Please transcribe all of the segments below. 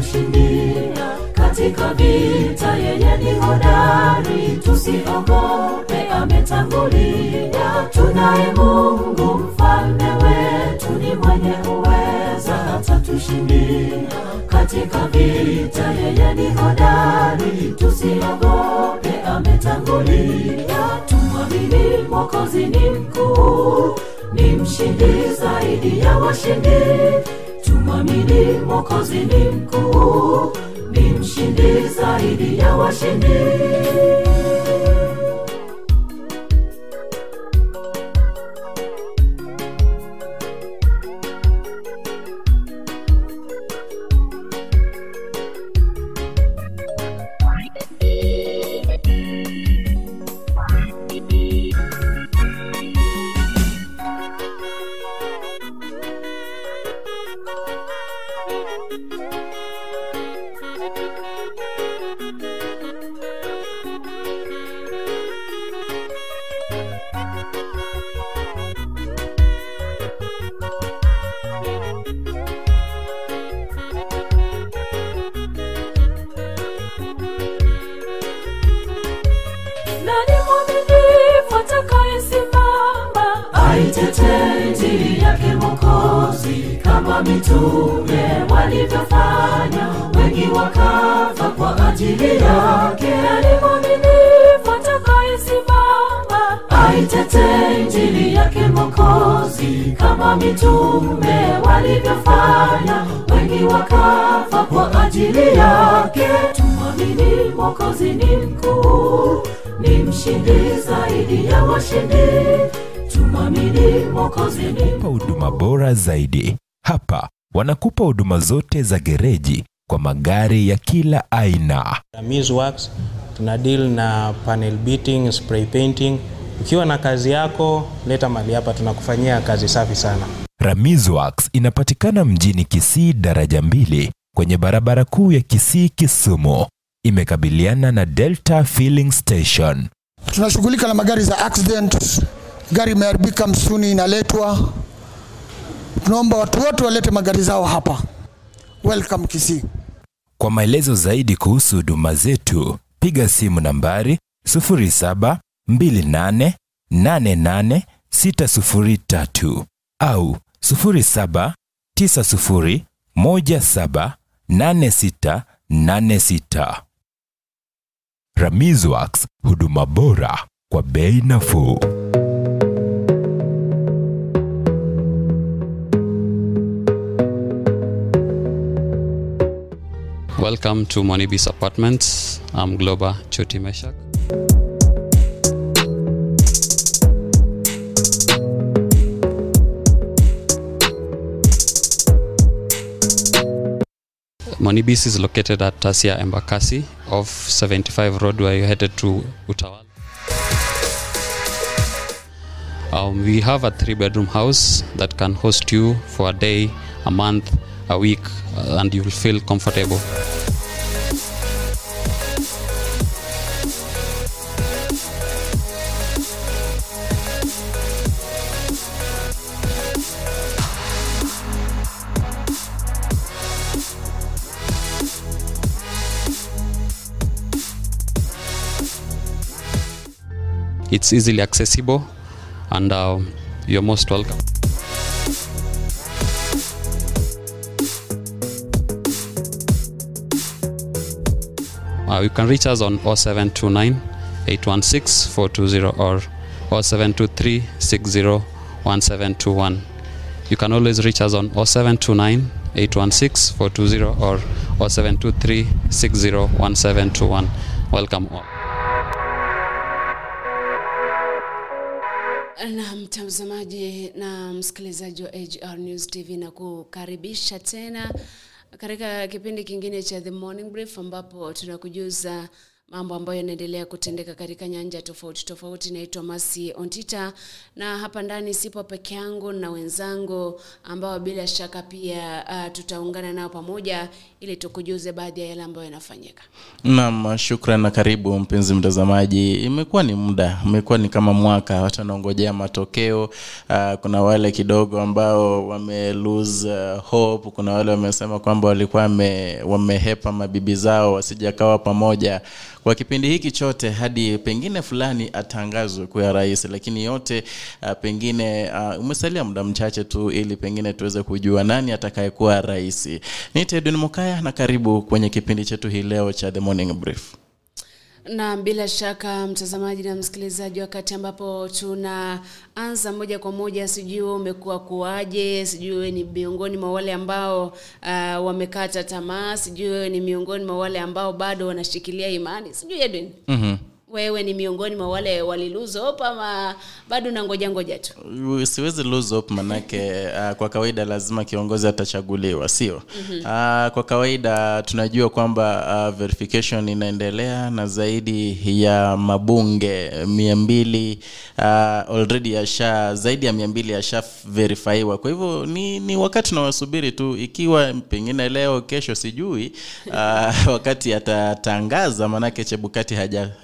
atatushindia katika vita. Yeye ni hodari, tusiogope, ametangulia. Tunaye Mungu mfalme wetu, ni mwenye uweza, atatushindia katika vita. Yeye ni hodari, tusiogope, ametangulia. Tumwamini Mwokozi ni mkuu, ni mshindi zaidi ya washindi. Tumwamini Mwokozi ni mkuu, ni mshindi zaidi ya washindi. Bora zaidi. Hapa wanakupa huduma zote za gereji kwa magari ya kila aina. Miss Works tuna deal na panel beating, spray painting. Ukiwa na kazi yako, leta mali hapa, tunakufanyia kazi safi sana. Ramiz Works inapatikana mjini Kisii daraja mbili kwenye barabara kuu ya Kisii Kisumu. Imekabiliana na Delta Filling Station. tunashughulika na magari za accident. Gari imeharibika msuni, inaletwa. Tunaomba watu wote walete magari zao hapa. Welcome Kisii. Kwa maelezo zaidi kuhusu huduma zetu, piga simu nambari 0728888603 au 0790178686. Ramiz Works, huduma bora kwa bei nafuu. Welcome to Monibis Apartments. I'm Globa Choti Meshak. Monibis is located at Tasia Embakasi off 75 Road where you're headed to Utawala. Um, we have a three bedroom house that can host you for a day, a month, a week, uh, and you will feel comfortable. It's easily accessible, and uh, you're most welcome. Uh, you can reach us on 0729 816 420 or 0723 60 1721. You can always reach us on 0729 816 420 or 0723 60 1721. Welcome all. na mtazamaji na msikilizaji wa HR News TV na kukaribisha tena katika kipindi kingine cha The Morning Brief ambapo tunakujuza mambo ambayo yanaendelea kutendeka katika nyanja tofauti tofauti. Naitwa Masi Ontita na hapa ndani sipo peke yangu na wenzangu ambao bila shaka pia uh, tutaungana nao pamoja ili tukujuze baadhi ya yale ambayo yanafanyika. nam shukran na karibu mpenzi mtazamaji. Imekuwa ni muda, imekuwa ni kama mwaka, watu wanaongojea matokeo. Uh, kuna wale kidogo ambao wame lose uh, hope, kuna wale wamesema kwamba walikuwa me, wamehepa mabibi zao wasijakawa pamoja kwa kipindi hiki chote hadi pengine fulani atangazwe kuya rais, lakini yote uh, pengine uh, umesalia muda mchache tu ili pengine tuweze kujua nani atakayekuwa rais. ni Edwin Mukaya na karibu kwenye kipindi chetu hii leo cha The Morning Brief. na bila shaka mtazamaji na msikilizaji, wakati ambapo tunaanza moja kwa moja, sijui umekuwa kuaje, sijui wewe ni miongoni mwa wale ambao uh, wamekata tamaa, sijui wewe ni miongoni mwa wale ambao bado wanashikilia imani, sijui Edwin, mm wewe ni miongoni mwa wale walilose hope ama bado nangoja ngoja tu? siwezi lose hope manake uh, kwa kawaida lazima kiongozi atachaguliwa sio mm-hmm. uh, kwa kawaida tunajua kwamba uh, verification inaendelea na zaidi ya mabunge mia mbili uh, already yasha zaidi ya mia mbili yashaverifaiwa kwa hivyo ni, ni wakati nawasubiri tu ikiwa pengine leo kesho sijui uh, wakati atatangaza manake chebukati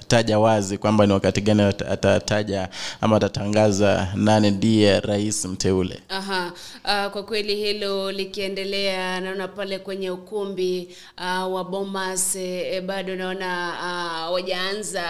hajataja wazi kwamba ni wakati gani atataja ama atatangaza nane ndiye rais mteule. Aha, uh, kwa kweli hilo likiendelea, naona pale kwenye ukumbi uh, wa Bomas eh, bado naona uh, wajaanza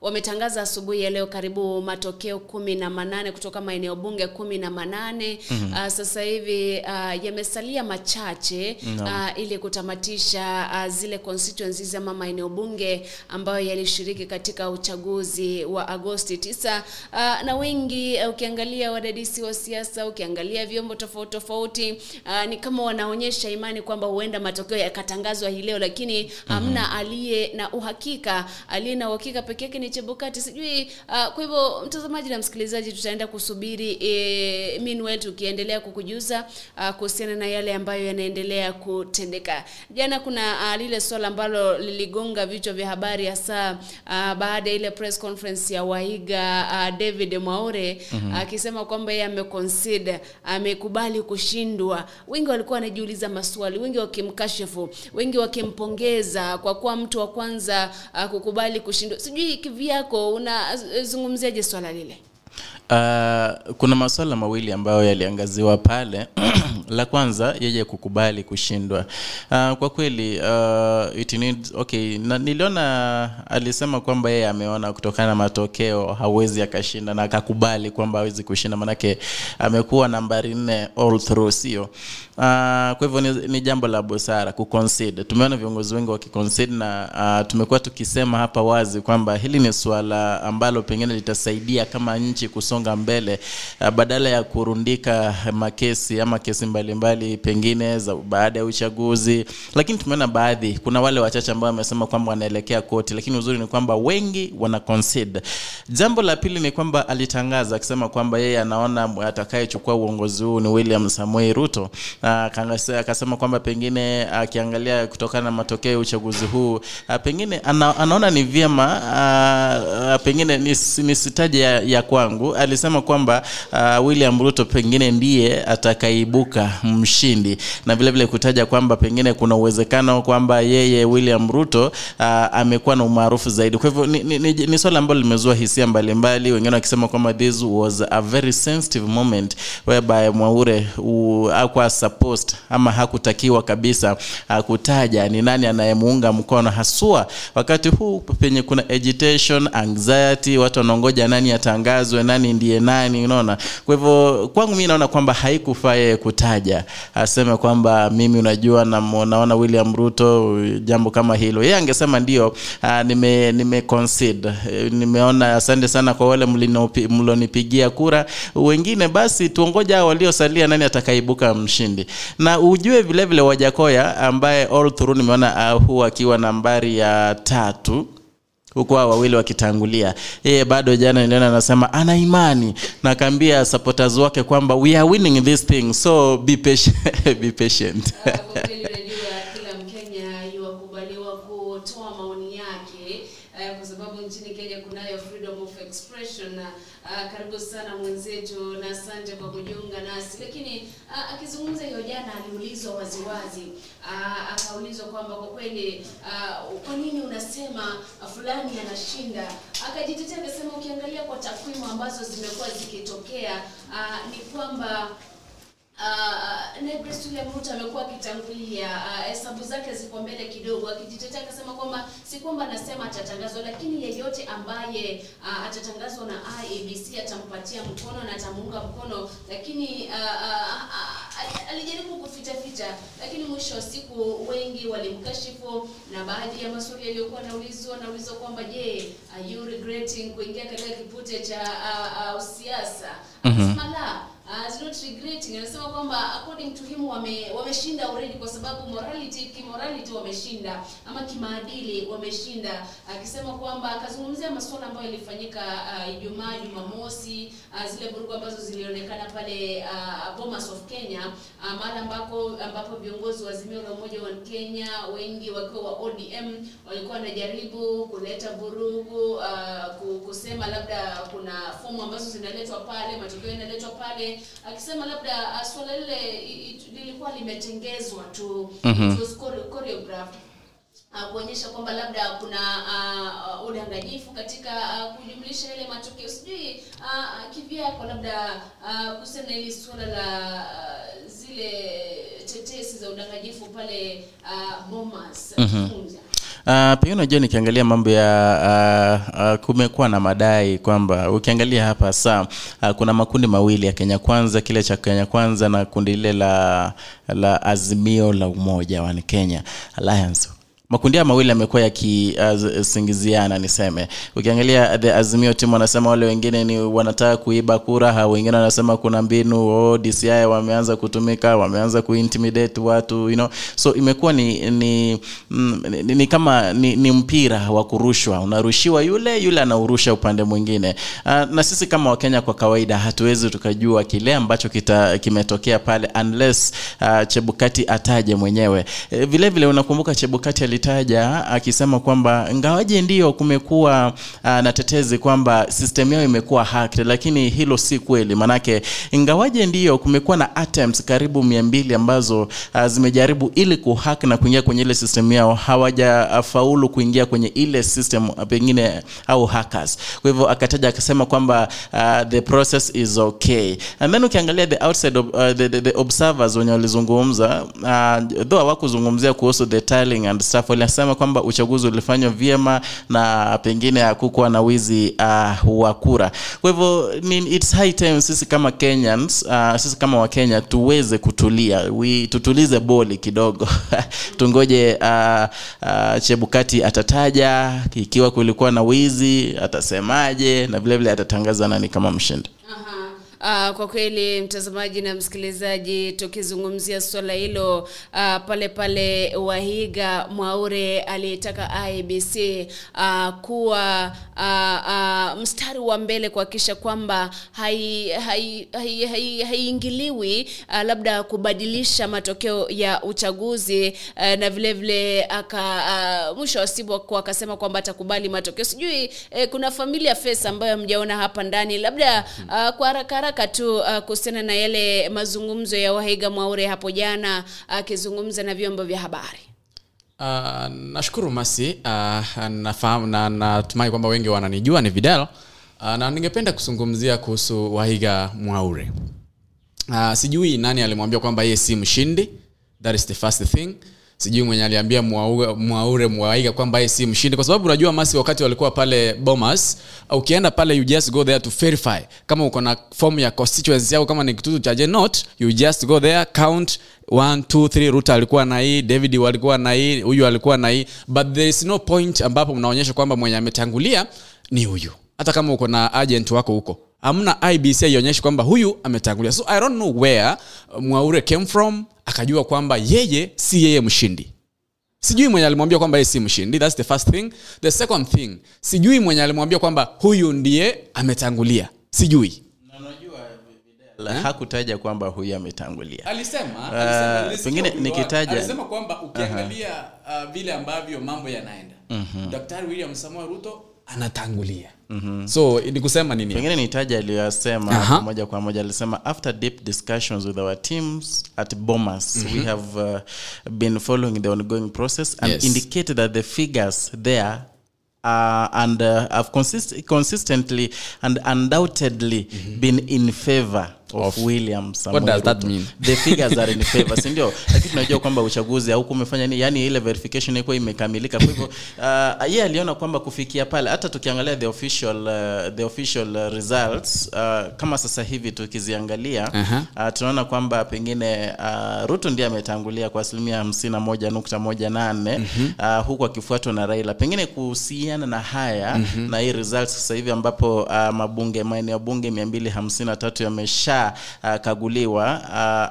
wametangaza asubuhi ya leo karibu matokeo kumi na manane kutoka maeneo bunge kumi na manane mm-hmm. uh, sasa hivi uh, yamesalia machache No. uh, ili kutamatisha uh, zile constituencies ama maeneo bunge ambayo yalishiriki katika uchaguzi wa Agosti 9 uh, na wengi uh, ukiangalia wadadisi wa siasa ukiangalia vyombo tofauti tofauti uh, ni kama wanaonyesha imani kwamba huenda matokeo yakatangazwa hii leo, lakini hamna aliye na uhakika. Aliye na uhakika peke yake ni Chebukati, sijui uh, kwa hivyo mtazamaji na msikilizaji, tutaenda kusubiri e, meanwhile tukiendelea kukujuza uh, kuhusiana na yale ambayo yanaendelea kutendeka. Jana kuna uh, lile swala ambalo liligonga vichwa vya habari hasa uh, baada ya ile press conference ya Waiga uh, David Mwaure akisema kwamba yeye ameconcede, amekubali kushindwa. Wengi walikuwa wanajiuliza maswali, wengi wakimkashifu, wengi wakimpongeza kwa kuwa mtu wa kwanza uh, kukubali kushindwa. Sijui kivyako unazungumziaje swala lile? Uh, kuna masuala mawili ambayo yaliangaziwa pale. La kwanza yeye kukubali kushindwa. Uh, kwa kweli uh, it needs, okay na, niliona alisema kwamba yeye ameona kutokana na matokeo hawezi akashinda na akakubali kwamba hawezi kushinda manake amekuwa nambari nne all through sio? Uh, kwa hivyo ni, ni jambo la busara kuconcede tumeona viongozi wengi wakiconcede na uh, tumekuwa tukisema hapa wazi kwamba hili ni suala ambalo pengine litasaidia kama nchi kusonga mbele uh, badala ya kurundika makesi ama kesi mbalimbali pengine za baada ya uchaguzi. Lakini tumeona baadhi kuna wale wachache ambao wamesema kwamba wanaelekea koti lakini uzuri ni kwamba wengi wana concede. Jambo la pili ni kwamba alitangaza akisema kwamba yeye anaona atakayechukua uongozi huu ni William samuel Ruto. Ah, akasema kwamba pengine akiangalia kutokana na matokeo ya uchaguzi huu a, pengine ana, anaona ni vyema ah, ah, pengine nis- nisitaje ya, ya kwangu alisema kwamba uh, William Ruto pengine ndiye atakaibuka mshindi na vile vile kutaja kwamba pengine kuna uwezekano kwamba yeye William Ruto uh, amekuwa na umaarufu zaidi. Kwa hivyo ni, ni, ni, ni swala ambalo limezua hisia mbalimbali, wengine wakisema kwamba this was a very sensitive moment whereby Mwaure hakuwa supposed ama hakutakiwa kabisa uh, kutaja ni nani anayemuunga mkono haswa wakati huu penye kuna agitation, anxiety, watu wanaongoja nani atangazwe, nani ndiye nani, unaona. Kwa hivyo kwangu mi naona kwamba haikufaa yeye kutaja aseme kwamba mimi unajua na naona William Ruto jambo kama hilo. Yeye angesema ndio, uh, nime nime concede. Eh, Nimeona asante sana kwa wale mlonipigia kura. Wengine basi tuongoja waliosalia nani atakaibuka mshindi. Na ujue vile vile Wajakoya ambaye all through nimeona uh, huu akiwa nambari ya tatu huku hao wawili wakitangulia yeye bado jana niliona anasema ana imani na supporters wake kwamba we are winning this thing so be patient, be patient. Kwa sababu nchini Kenya kunayo freedom of expression na uh, karibu sana mwenzetu na asante kwa kujiunga nasi. Lakini uh, akizungumza hiyo jana aliulizwa waziwazi uh, akaulizwa kwamba kwa kweli uh, kwa nini unasema fulani anashinda? Akajitetea akasema ukiangalia kwa takwimu ambazo zimekuwa zikitokea uh, ni kwamba Uh, naibu rais William Ruto amekuwa akitangulia uh, hesabu zake ziko mbele kidogo, akijitetea akasema kwamba si kwamba anasema atatangazwa, lakini yeyote ambaye uh, atatangazwa na IEBC atampatia mkono na atamuunga mkono, lakini uh, uh, uh, alijaribu lakini mwisho wa siku wengi walimkashifu, na baadhi ya maswali yaliyokuwa naulizwa naulizwa kwamba je, are you regretting kuingia katika kipute cha uh, uh, siasa? Anasema la uh, is not regretting. Anasema kwamba according to him wame wameshinda already kwa sababu morality kimorality wameshinda ama kimaadili wameshinda, akisema kwamba akazungumzia masuala ambayo yalifanyika uh, Jumamosi, uh, zile vurugu ambazo zilionekana pale uh, Bomas of Kenya uh, mahala ambako ambapo viongozi wa Azimio la Umoja wa Kenya wengi wakiwa wa ODM walikuwa wanajaribu kuleta vurugu uh, kusema labda kuna fomu ambazo zinaletwa pale, matokeo yanaletwa pale akisema labda uh, swala lile lilikuwa limetengezwa tu Mhm. it was choreographed uh, kuonyesha kwamba labda kuna uh, udanganyifu katika uh, kujumlisha yale matokeo sijui uh, kivyako labda uh, kuhusiana na hili suala la uh, zile tetesi za udanganyifu pale uh, Bomas Mhm. Uh, pengine unajua nikiangalia mambo ya uh, uh, kumekuwa na madai kwamba ukiangalia hapa saa uh, kuna makundi mawili ya Kenya Kwanza, kile cha Kenya Kwanza na kundi lile la, la Azimio la Umoja wa Kenya Alliance makundi haya mawili yamekuwa yakisingiziana niseme. Ukiangalia the azimio timu wanasema wale wengine ni wanataka kuiba kura ha wengine wanasema kuna mbinu oh, DCI wameanza kutumika wameanza kuintimidate watu you know. So imekuwa ni ni, ni, ni kama ni, ni mpira wa kurushwa. Unarushiwa yule yule anaurusha upande mwingine. Uh, na sisi kama wakenya kwa kawaida hatuwezi tukajua kile ambacho kita, kimetokea pale unless uh, chebukati ataje mwenyewe. Vilevile vile vile unakumbuka chebukati alitaja akisema kwamba ngawaje ndio kumekuwa uh, na tetezi kwamba system yao imekuwa hacked lakini hilo si kweli. Manake ingawaje ndio kumekuwa na attempts karibu mia mbili ambazo uh, zimejaribu ili kuhack na kuingia kwenye ile system yao hawajafaulu kuingia kwenye ile system uh, pengine au hackers. Kwa hivyo akataja akasema kwamba uh, the process is okay. And then ukiangalia the outside of, uh, the, the, the observers wenye walizungumza uh, though hawakuzungumzia kuhusu the tiling and stuff walisema kwamba uchaguzi ulifanywa vyema na pengine hakukuwa na wizi uh, wa kura. Kwa hivyo it's high time sisi kama Kenyans uh, sisi kama wakenya tuweze kutulia. We, tutulize boli kidogo. Tungoje uh, uh, chebukati atataja ikiwa kulikuwa na wizi atasemaje na vilevile vile atatangaza nani kama mshindi Uh, kwa kweli mtazamaji na msikilizaji, tukizungumzia swala hilo uh, pale pale Wahiga Mwaure aliyetaka IBC uh, kuwa uh, uh, mstari wa mbele kuhakikisha kwamba haiingiliwi hai, hai, hai, hai uh, labda kubadilisha matokeo ya uchaguzi uh, na vile vile aka uh, mwisho wa siku akasema kwamba atakubali matokeo. Sijui eh, kuna familia face ambayo mjaona hapa ndani, labda uh, kwa haraka haraka tu uh, kuhusiana na yale mazungumzo ya Wahiga Mwaure hapo jana akizungumza na vyombo vya habari. Uh, nashukuru Masi uh, nafahamu na natumai kwamba wengi wananijua ni Vidal uh, na ningependa kuzungumzia kuhusu Wahiga Mwaure. Uh, sijui nani alimwambia kwamba yeye si mshindi, that is the first thing. Sijui mwenye aliambia Mwaure, Mwaiga kwamba yeye si mshindi, kwa sababu unajua Masi, wakati walikuwa pale Bomas, ukienda pale you just go there to verify kama uko na form ya constituency yako, kama ni kitutu cha jenot you just go there count 1 2 3 Ruta alikuwa na hii, David walikuwa na hii, huyu alikuwa na hii, but there is no point ambapo mnaonyesha kwamba mwenye ametangulia ni huyu, hata kama uko na agent wako huko hamna ibc haionyeshi kwamba huyu ametangulia. So i don't know where uh, mwaure came from akajua kwamba yeye si yeye mshindi. Sijui mwenye alimwambia kwamba yeye si mshindi. Thats the first thing. The second thing sijui mwenye alimwambia kwamba huyu ndiye ametangulia. Sijui. Hakutaja kwamba huyu ametangulia. Alisema, Ah, alisema pengine ujumbe nikitaja- alisema kwamba ukiangalia uh, vile ambavyo mambo yanaenda. Daktari william samuel ruto anatangulia so ni kusema nini pengine nitaja aliyoyasema uh-huh. moja kwa moja alisema after deep discussions with our teams at bomas we have uh, been following the ongoing process and Yes. indicated that the figures there uh, and uh, have consist- consistently and undoubtedly been in favor of, Of- william Samoei does that mean? the figures are in favor si ndio? Lakini tunajua kwamba uchaguzi au kumefanya nini yani ile verification ilikuwa imekamilika. Kwa hivyo uh, yeye aliona kwamba kufikia pale hata tukiangalia the official uh, the official uh, results uh, kama sasa hivi tukiziangalia Aha. uh, tunaona kwamba pengine uh, ruto ndiye ametangulia kwa asilimia hamsini na moja nukta moja nane uh, huku akifuatwa na raila. Pengine kuhusiana na haya na hii results sasa hivi ambapo uh, mabunge maeneo bunge mia mbili hamsini na tatu yamesha uh, kaguliwa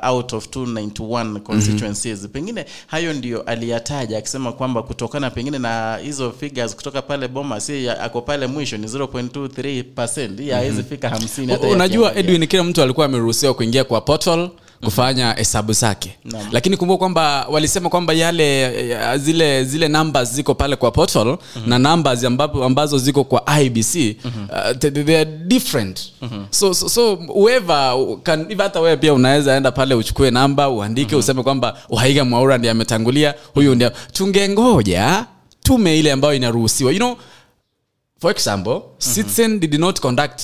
uh, out of 291 constituencies. Pengine hayo ndio aliyataja akisema kwamba kutokana pengine na hizo figures kutoka pale boma si ako pale mwisho ni 0.23 hii hawezi fika 50 unajua edwin kila mtu alikuwa ameruhusiwa kuingia kwa portal kufanya hesabu zake. Naam. lakini kumbuka kwamba walisema kwamba yale ya, zile zile numbers ziko pale kwa portal na numbers ambapo, ambazo ziko kwa ibc uh, they, are different. So, so, so whoever can hata wewe pia unaweza enda pale uchukue namba uandike useme kwamba waiga mwaura ndiye ametangulia huyu ndio. Tungengoja tume ile ambayo inaruhusiwa. You know for example citizen did not conduct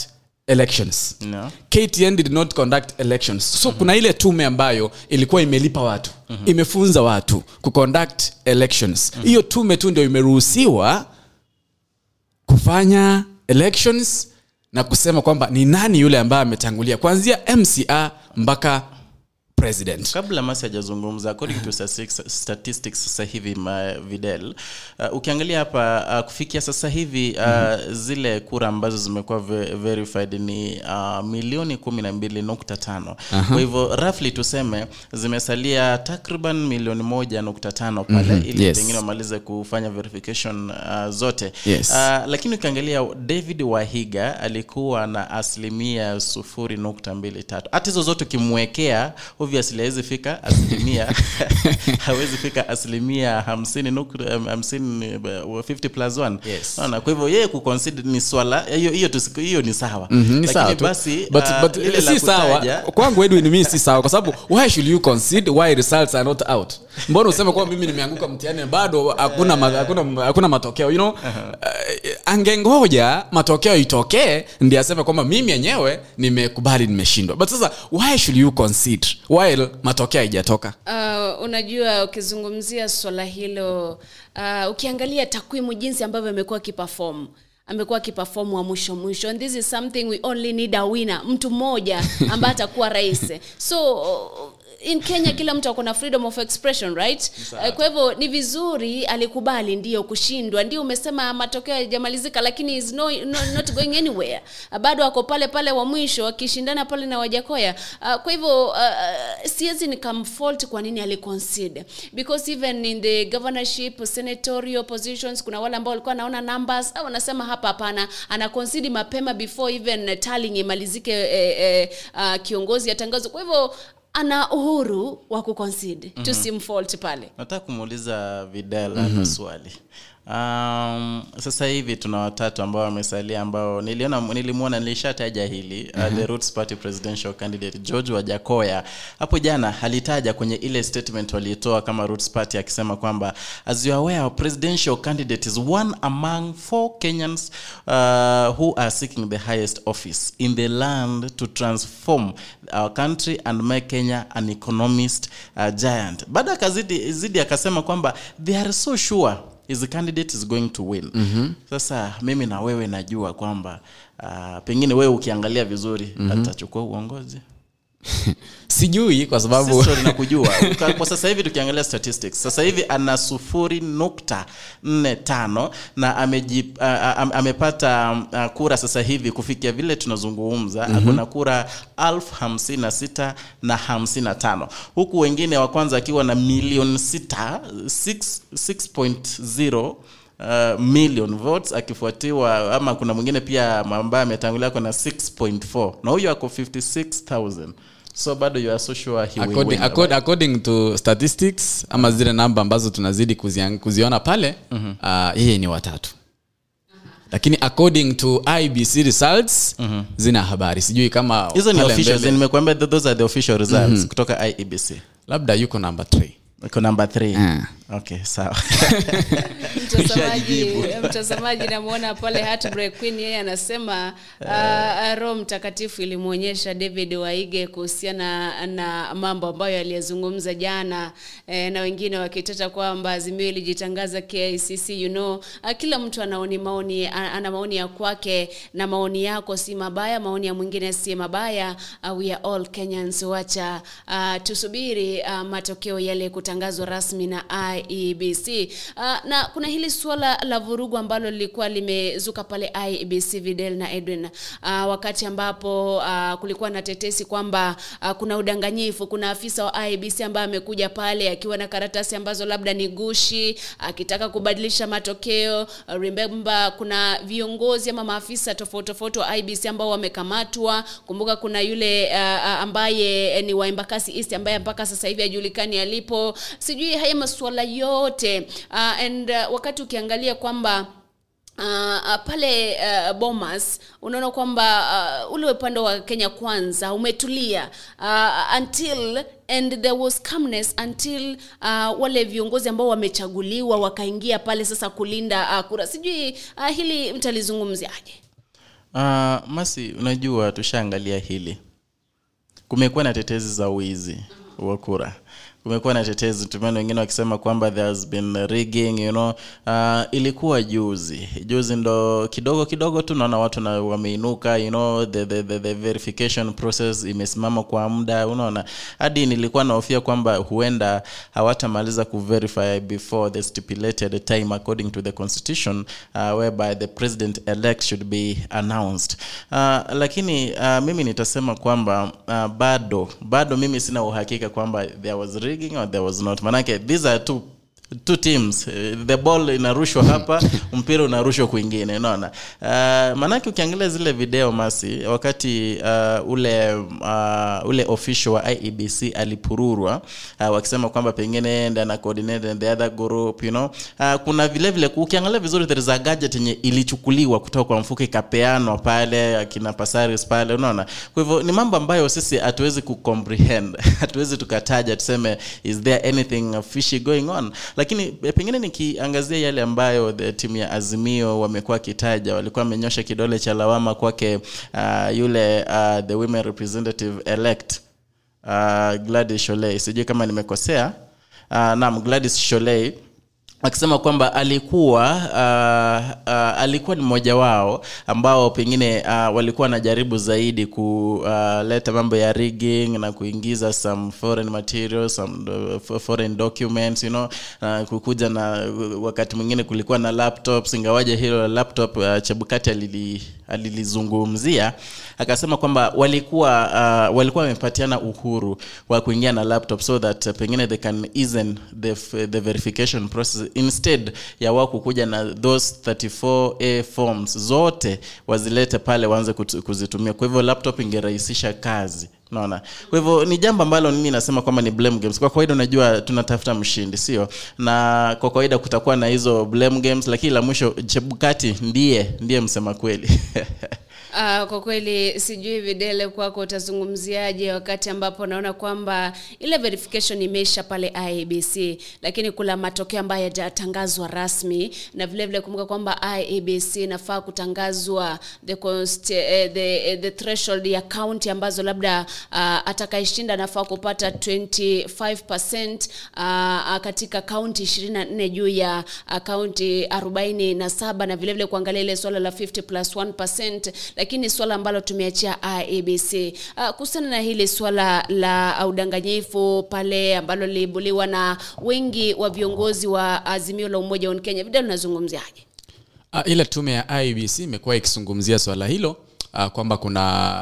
elections. No. ktn did not conduct elections. So kuna ile tume ambayo ilikuwa imelipa watu imefunza watu kuconduct elections. Hiyo tume tu ndio imeruhusiwa kufanya elections na kusema kwamba ni nani yule ambaye ametangulia kuanzia mca mpaka president. Kabla masi hajazungumza according to statistics, sasa hivi videl uh, ukiangalia hapa uh, kufikia sasa hivi uh, zile kura ambazo zimekuwa ver- verified ni uh, milioni kumi na mbili nukta tano. Kwa hivyo rafli tuseme zimesalia takriban milioni moja nukta tano pale Mhm, ili yes. pengine wamalize kufanya verification uh, zote. Yes. uh, lakini ukiangalia david wahiga alikuwa na asilimia sufuri nukta mbili tatu. Hata hizo zote ukimwekea obviously hawezi fika asilimia hawezi fika asilimia hamsini nukta um, hamsini 50 plus one. Yes. Unaona? kwa hivyo yeye kuconsider ni swala hiyo hiyo hiyo ni sawa. Mhm, ni sawa basi but, uh, but ile si sawa. kwangu edwin mi si sawa kwa sababu why should you concede why results are not out? Mbona useme kwamba mimi nimeanguka mtihani bado hakuna hakuna hakuna matokeo you know? Uh, angengoja matokeo itokee ndi aseme kwamba mimi yenyewe nimekubali nimeshindwa. But sasa why should you concede while matokeo haijatoka. Uh, unajua ukizungumzia swala hilo uh, ukiangalia takwimu jinsi ambavyo amekuwa akiperform amekuwa akiperform wa mwisho mwisho and this is something we only need a winner mtu mmoja ambaye atakuwa rais. So in kenya kila mtu ako na freedom of expression right? Uh, kwa hivyo ni vizuri alikubali ndio kushindwa. Ndio umesema matokeo yajamalizika lakini is no, no, not going anywhere. Uh, bado ako pale pale wa mwisho akishindana pale na wajakoya. Uh, kwa hivyo uh, siwezi nikamfault kwa nini aliconcede. Because even in the governorship senatorial positions kuna wale ambao walikuwa naona numbers au wanasema hapa hapana ana mapema before even tallying imalizike eh, eh, uh, kiongozi atangazwe. Kwa hivyo ana uhuru wa kuconcede mm-hmm. tusimfault pale nataka kumuuliza videl mm-hmm. swali um, sasa hivi tuna watatu ambao wamesalia ambao niliona nilimwona nilishataja hili mm-hmm. uh, the roots party presidential candidate george wajakoya hapo jana alitaja kwenye ile statement walitoa kama roots party akisema kwamba as you are aware our presidential candidate is one among four kenyans uh, who are seeking the highest office in the land to transform our country and make kenya an economist uh, giant baada akazidi zidi akasema kwamba they are so sure his candidate is going to win mm-hmm. sasa mimi na wewe najua kwamba uh, pengine wewe ukiangalia vizuri mm-hmm. atachukua uongozi sijui kwa sababu Si story na kujua Kwa- sasa hivi tukiangalia statistics. Sasa hivi ana sufuri nukta nne tano na ameji, a, a, am- amepata a, kura sasa hivi kufikia vile tunazungumza. Mm-hmm. akona kura alfu hamsini na sita na hamsini na tano. Huku wengine wa kwanza akiwa na milioni sita 6.0 uh, million votes akifuatiwa ama kuna mwingine pia ambaye ametangulia ako na 6.4 na huyo ako 56000 so bado you are so sure he will win, according, according to statistics ama zile namba ambazo tunazidi kuziona pale mm-hmm. uh, yeye ni watatu. Lakini according to ibc results mm-hmm. zina habari. Sijui kama hizo ni pale nimekuambia those are the official results kutoka iebc labda yuko number 3 yuko number 3 Mm. Okay sawa. Mtazamaji mtazamaji namwona pale Heartbreak Queen yeye anasema uh, roho mtakatifu ilimwonyesha david waige kuhusiana na mambo ambayo aliyazungumza jana eh, na wengine wakiteta kwamba azimio ilijitangaza kicc you know. Uh, kila mtu anaoni maoni ana maoni ya kwake na maoni yako si mabaya maoni ya mwingine si mabaya. Uh, we are all kenyans wacha uh, tusubiri uh, matokeo yale kutangazwa rasmi na iebc uh, na kuna hili suala la vurugu ambalo lilikuwa limezuka pale iebc videl na edwin. Uh, wakati ambapo uh, kulikuwa na tetesi kwamba uh, kuna udanganyifu kuna afisa wa iebc ambaye amekuja pale akiwa na karatasi ambazo labda ni gushi akitaka kubadilisha matokeo. Uh, remember kuna viongozi ama maafisa tofauti tofauti wa IEBC ambao wamekamatwa. Kumbuka kuna yule uh, uh, ambaye ni wa embakasi east ambaye mpaka sasa hivi hajulikani alipo. Sijui haya masuala yote. Uh, and uh, wakati ukiangalia kwamba Uh, pale uh, bomas unaona kwamba uh, ule upande wa kenya kwanza umetulia. Uh, until and there was calmness until uh, wale viongozi ambao wamechaguliwa wakaingia pale sasa kulinda uh, kura. Sijui uh, hili mtalizungumziaje? Uh, masi unajua tushaangalia hili. Kumekuwa na tetezi za wizi wa kura kumekuwa na tetezi tumeona wengine wakisema kwamba there's been rigging you know. Uh, ilikuwa juzi. Juzi ndo kidogo kidogo tu naona watu na wameinuka you know the, the, the, the verification process imesimama kwa muda unaona. Hadi nilikuwa nahofia kwamba huenda hawatamaliza kuverify before the stipulated time according to the constitution uh, whereby the president elect should be announced. Uh, lakini uh, mimi nitasema kwamba uh, bado bado mimi sina uhakika kwamba there was rigging or there was not? Manake these are two two teams. The ball inarushwa hapa mpira unarushwa kwingine unaona. Uh, maanake ukiangalia zile video masi wakati uh, ule uh, ule official wa iebc alipururwa uh, wakisema kwamba pengine ende ana coordinate the other group you know. Uh, kuna vile vile ukiangalia vizuri there is a gadget yenye ilichukuliwa kutoka kwa mfuko ikapeanwa pale akina pasaris pale unaona. Kwa hivyo ni mambo ambayo sisi hatuwezi kucomprehend hatuwezi tukataja tuseme is there anything fishy going on lakini eh, pengine nikiangazia yale ambayo timu ya azimio wamekuwa wakitaja walikuwa wamenyosha kidole cha lawama kwake uh, yule uh, the women representative elect uh, gladys sholei. Sijui kama nimekosea. Uh, nam gladys sholei akisema kwamba alikuwa uh, uh, alikuwa ni mmoja wao ambao pengine uh, walikuwa wanajaribu zaidi kuleta uh, mambo ya rigging na kuingiza some foreign materials some uh, foreign documents you know uh, kukuja na wakati mwingine kulikuwa na laptops ingawaje hilo la laptop uh, chebukati alili alilizungumzia akasema kwamba walikuwa uh, walikuwa wamepatiana uhuru wa kuingia na laptop so that uh, pengine they can easen the, the verification process instead ya wao kukuja na those 34a forms zote wazilete pale waanze kuzitumia. Kwa hivyo laptop ingerahisisha kazi. Naona kwa hivyo ni jambo ambalo mimi nasema kwamba ni blame games. Kwa kawaida unajua tunatafuta mshindi sio? Na kwa kawaida kutakuwa na hizo blame games lakini la mwisho chebukati ndiye ndiye msema kweli Uh, kwa kweli sijui videle kwako utazungumziaje wakati ambapo naona kwamba ile verification imeisha pale IEBC lakini kuna matokeo ambayo yajatangazwa rasmi na vile vile kumbuka kwamba IEBC inafaa kutangazwa the, const, eh, the, eh, the threshold ya county ambazo labda uh, atakayeshinda anafaa kupata 25% uh, katika kaunti 24 juu ya uh, kaunti 47 na vile vile kuangalia ile swala la 50 plus 1% lakini swala ambalo tumeachia IEBC uh, kuhusiana na hili swala la udanganyifu pale ambalo liliibuliwa na wengi wa viongozi wa Azimio la Umoja wa Kenya, video linazungumziaje Uh, ile tume ya IBC imekuwa ikizungumzia swala hilo uh, kwamba kuna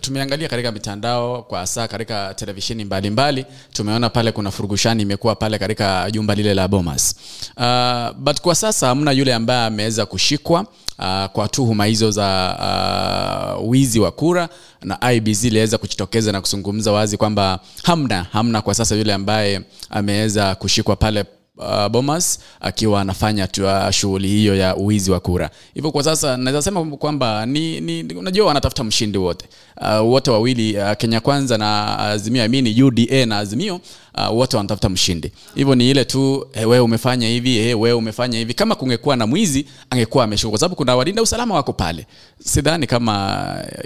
tumeangalia katika mitandao kwa saa katika televisheni mbalimbali tumeona pale kuna furugushani imekuwa pale katika jumba lile la Bomas. Uh, but kwa sasa hamna yule ambaye ameweza kushikwa Uh, kwa tuhuma hizo za uh, wizi wa kura na IBC iliweza kujitokeza na kuzungumza wazi kwamba hamna hamna kwa sasa yule ambaye ameweza kushikwa pale uh, Bomas akiwa anafanya uh, shughuli hiyo ya uwizi wa kura. Hivyo kwa sasa naweza sema kwamba ni, ni unajua wanatafuta mshindi wote uh, wote wawili uh, Kenya Kwanza na Azimio, I UDA na Azimio uh, wote wanatafuta mshindi. Hivyo ni ile tu hey, wewe umefanya hivi hey, wewe umefanya hivi. Kama kungekuwa na mwizi angekuwa ameshuka, kwa sababu kuna walinda usalama wako pale. Sidhani kama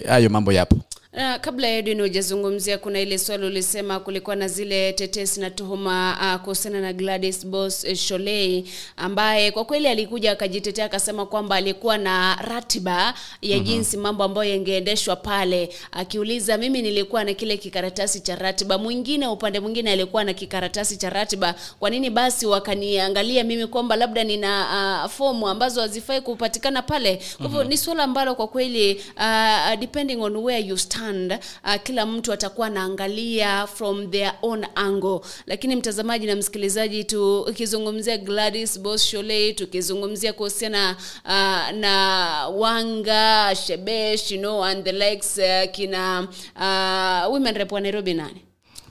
hayo mambo yapo. Na kabla ya Edwin hujazungumzia, kuna ile swali ulisema kulikuwa na zile tetesi na tuhuma uh, kuhusiana na Gladys Boss eh, Sholei ambaye kwa kweli alikuja akajitetea akasema kwamba alikuwa na ratiba ya Mhm. jinsi mambo ambayo yangeendeshwa pale, akiuliza mimi nilikuwa na kile kikaratasi cha ratiba, mwingine upande mwingine alikuwa na kikaratasi cha ratiba, kwa nini basi wakaniangalia mimi kwamba labda nina uh, fomu ambazo hazifai kupatikana pale? Kwa hivyo Mhm. ni swala ambalo kwa kweli uh, depending on where you stand uh, kila mtu atakuwa anaangalia from their own angle. Lakini mtazamaji na msikilizaji tukizungumzia Gladys bos Sholei tukizungumzia kuhusiana uh, na Wanga Shebesh you know, and the likes uh, kina uh, women rep wa Nairobi nani?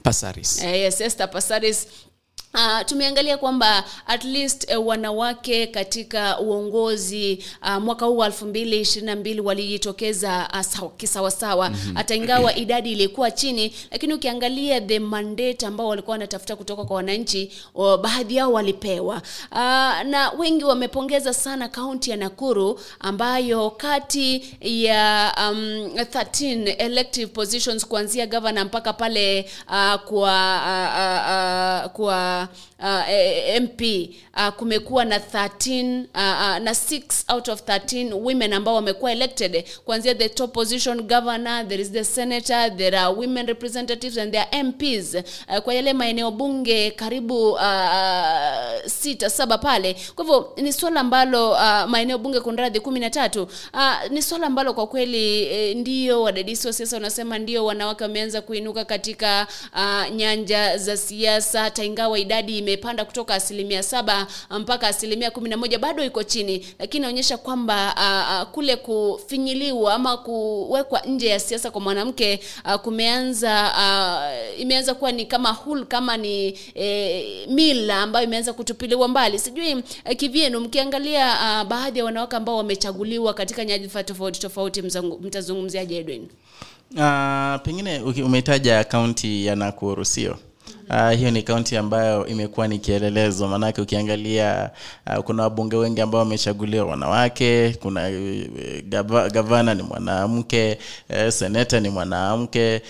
Pasaris. uh, yes, Esther Passaris Uh, tumeangalia kwamba at least uh, wanawake katika uongozi uh, mwaka huu wa 2022 walijitokeza uh, kisawasawa Mhm. hata ingawa idadi ilikuwa chini lakini ukiangalia the mandate ambao walikuwa wanatafuta kutoka kwa wananchi uh, baadhi yao walipewa uh, na wengi wamepongeza sana kaunti ya Nakuru ambayo kati ya um, 13 elective positions kuanzia governor mpaka pale uh, kwa uh, uh, uh, kwa uh, eh, MP uh, kumekuwa na 13 uh, uh, na 6 out of 13 women ambao wamekuwa elected. Kuanzia the top position governor there is the senator there are women representatives and there MPs uh, kwa yale maeneo bunge karibu uh, sita saba pale. Kwa hivyo ni swala ambalo uh, maeneo bunge kunradhi kumi na tatu. Uh, ni swala ambalo kwa kweli eh, ndio wadadisi wa siasa wanasema ndio wanawake wameanza kuinuka katika uh, nyanja za siasa hata ingawa idadi imepanda kutoka asilimia saba mpaka asilimia kumi na moja. Bado iko chini lakini inaonyesha kwamba uh, kule kufinyiliwa ama kuwekwa nje ya siasa kwa mwanamke uh, kumeanza uh, imeanza kuwa ni kama hul kama ni eh, mila ambayo imeanza kutupiliwa mbali. Sijui eh, kivyenu mkiangalia uh, baadhi ya wanawake ambao wamechaguliwa katika nyadhifa tofauti tofauti mtazungumziaje Edwin Uh, pengine umetaja kaunti ya Nakuru sio? Uh, hiyo ni kaunti ambayo imekuwa ni kielelezo, maanake ukiangalia uh, kuna wabunge wengi ambao wamechaguliwa wanawake, kuna uh, gava, gavana ni mwanamke, uh, seneta ni mwanamke,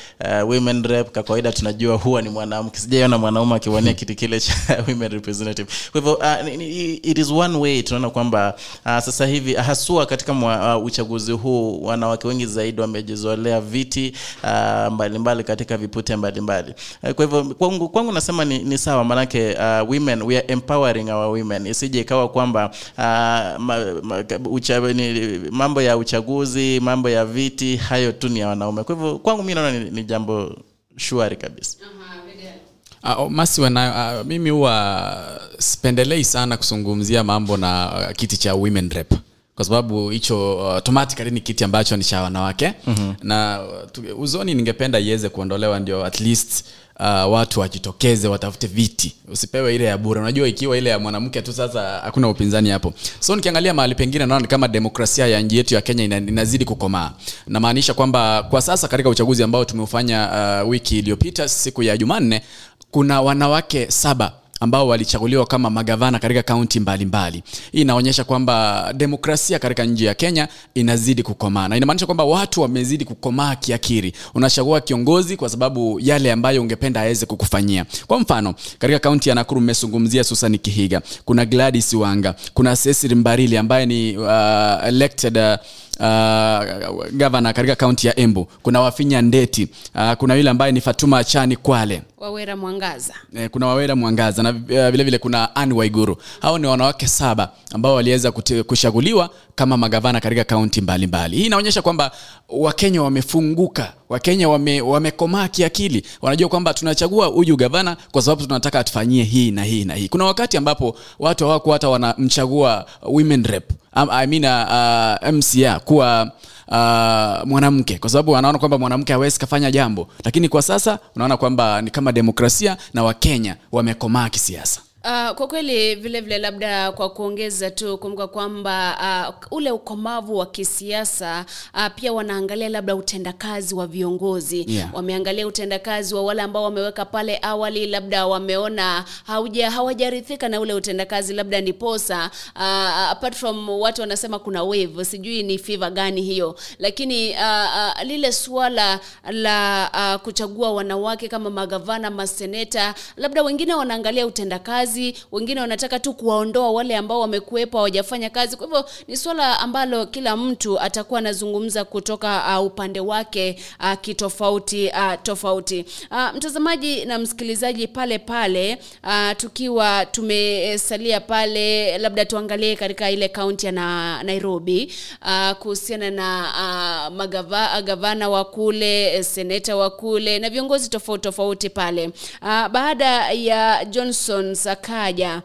uh, women rep kwa kawaida tunajua huwa ni mwanamke. Sijaiona mwanaume akiwania kiti kile cha women representative. Kwa hivyo uh, it is one way tunaona kwamba uh, sasa hivi haswa katika mwa, uh, uchaguzi huu wanawake wengi zaidi wamejizolea viti uh, mbalimbali katika vipute mbalimbali uh, kwa hivyo kwangu, kwangu nasema ni, ni sawa manake uh, women we are empowering our women. Isije ikawa kwamba uh, ma, ma, ucha, ni, mambo ya uchaguzi mambo ya viti hayo tu ni ya wanaume. Kwa hivyo kwangu mi naona ni, ni jambo shwari kabisa. Uh, masi wana, uh, mimi huwa sipendelei sana kuzungumzia mambo na uh, kiti cha women rep kwa sababu hicho uh, automatically ni kiti ambacho ni cha wanawake. Mhm. na uh, tu- uzoni ningependa iweze kuondolewa ndio at least uh, watu wajitokeze watafute viti. Usipewe ile ya bure. Unajua ikiwa ile ya mwanamke tu sasa hakuna upinzani hapo. So nikiangalia mahali pengine naona ni kama demokrasia ya nchi yetu ya kenya ina, inazidi kukomaa. Namaanisha kwamba kwa sasa katika uchaguzi ambao tumeufanya uh, wiki iliyopita siku ya jumanne kuna wanawake saba ambao walichaguliwa kama magavana katika kaunti mbalimbali. Hii inaonyesha kwamba demokrasia katika nchi ya kenya inazidi kukomaa na inamaanisha kwamba watu wamezidi kukomaa kiakiri unachagua kiongozi kwa sababu yale ambayo ungependa aweze kukufanyia. Kwa mfano katika kaunti ya nakuru mmezungumzia susan kihiga kuna gladys wanga kuna cecil mbarili ambaye ni uh, elected uh, uh, gavana katika kaunti ya embu kuna wafinya ndeti uh, kuna yule ambaye ni fatuma chani kwale wawera mwangaza Eh, kuna wawera mwangaza na vilevile vile vile kuna an Waiguru. Hao ni wanawake saba ambao waliweza kushaguliwa kuchaguliwa kama magavana katika kaunti mbalimbali. Hii inaonyesha kwamba Wakenya wamefunguka, Wakenya wame, wamekomaa kiakili, wanajua kwamba tunachagua huyu gavana kwa sababu tunataka atufanyie hii na hii na hii. Kuna wakati ambapo watu hawako hata wanamchagua women rep. I mean, uh, MCA kuwa uh, mwanamke. Kwa sababu wanaona kwamba mwanamke hawezi kafanya jambo, lakini kwa sasa unaona kwamba ni kama demokrasia na Wakenya wamekomaa kisiasa. Uh, kwa kweli vile vile labda kwa kuongeza tu kumbuka kwamba uh, ule ukomavu wa kisiasa uh, pia wanaangalia labda utendakazi wa viongozi. Yeah. wameangalia utendakazi wa wale ambao wameweka pale awali labda wameona hauja hawajarithika na ule utendakazi labda ndiposa uh, apart from watu wanasema kuna wave sijui ni fever gani hiyo. Lakini uh, uh, lile suala la uh, kuchagua wanawake kama magavana maseneta labda wengine wanaangalia utendakazi wengine wanataka tu kuwaondoa wale ambao wamekuwepo hawajafanya kazi. Kwa hivyo ni suala ambalo kila mtu atakuwa anazungumza kutoka uh, upande wake uh, kitofauti uh, tofauti. Uh, mtazamaji na msikilizaji pale pale uh, tukiwa tumesalia pale labda tuangalie katika ile kaunti ya na, nairobi uh, kuhusiana na uh, magava, gavana wa kule seneta wa kule na viongozi tofauti tofauti pale. Uh, baada ya johnson sakaja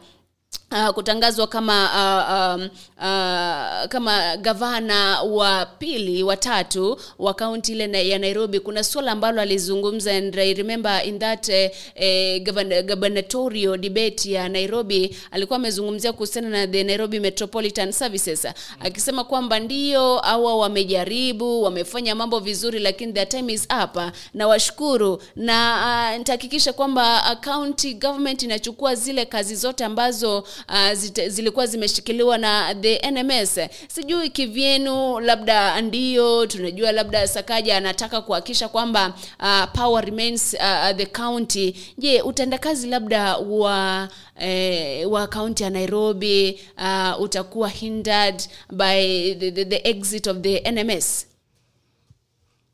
Uh, kutangazwa kama uh, um, uh, kama gavana wa pili wa wa kaunti ile ya nairobi. Kuna suala ambalo alizungumza and I remember in that eh, eh, debate ya nairobi alikuwa amezungumzia kuhusiana na the nairobi metropolitan services akisema kwamba ndio awa wamejaribu wamefanya mambo vizuri lakini their time is up. Na washukuru. Na uh, nitahakikisha kwamba uh, county government inachukua zile kazi zote ambazo zite, zilikuwa zimeshikiliwa na the nms sijui kivyenu labda ndio tunajua labda sakaja anataka kuhakikisha kwamba uh, power remains uh, the county. Je utendakazi labda wa eh, wa kaunti ya nairobi uh, utakuwa hindered by the, the, the exit of the nms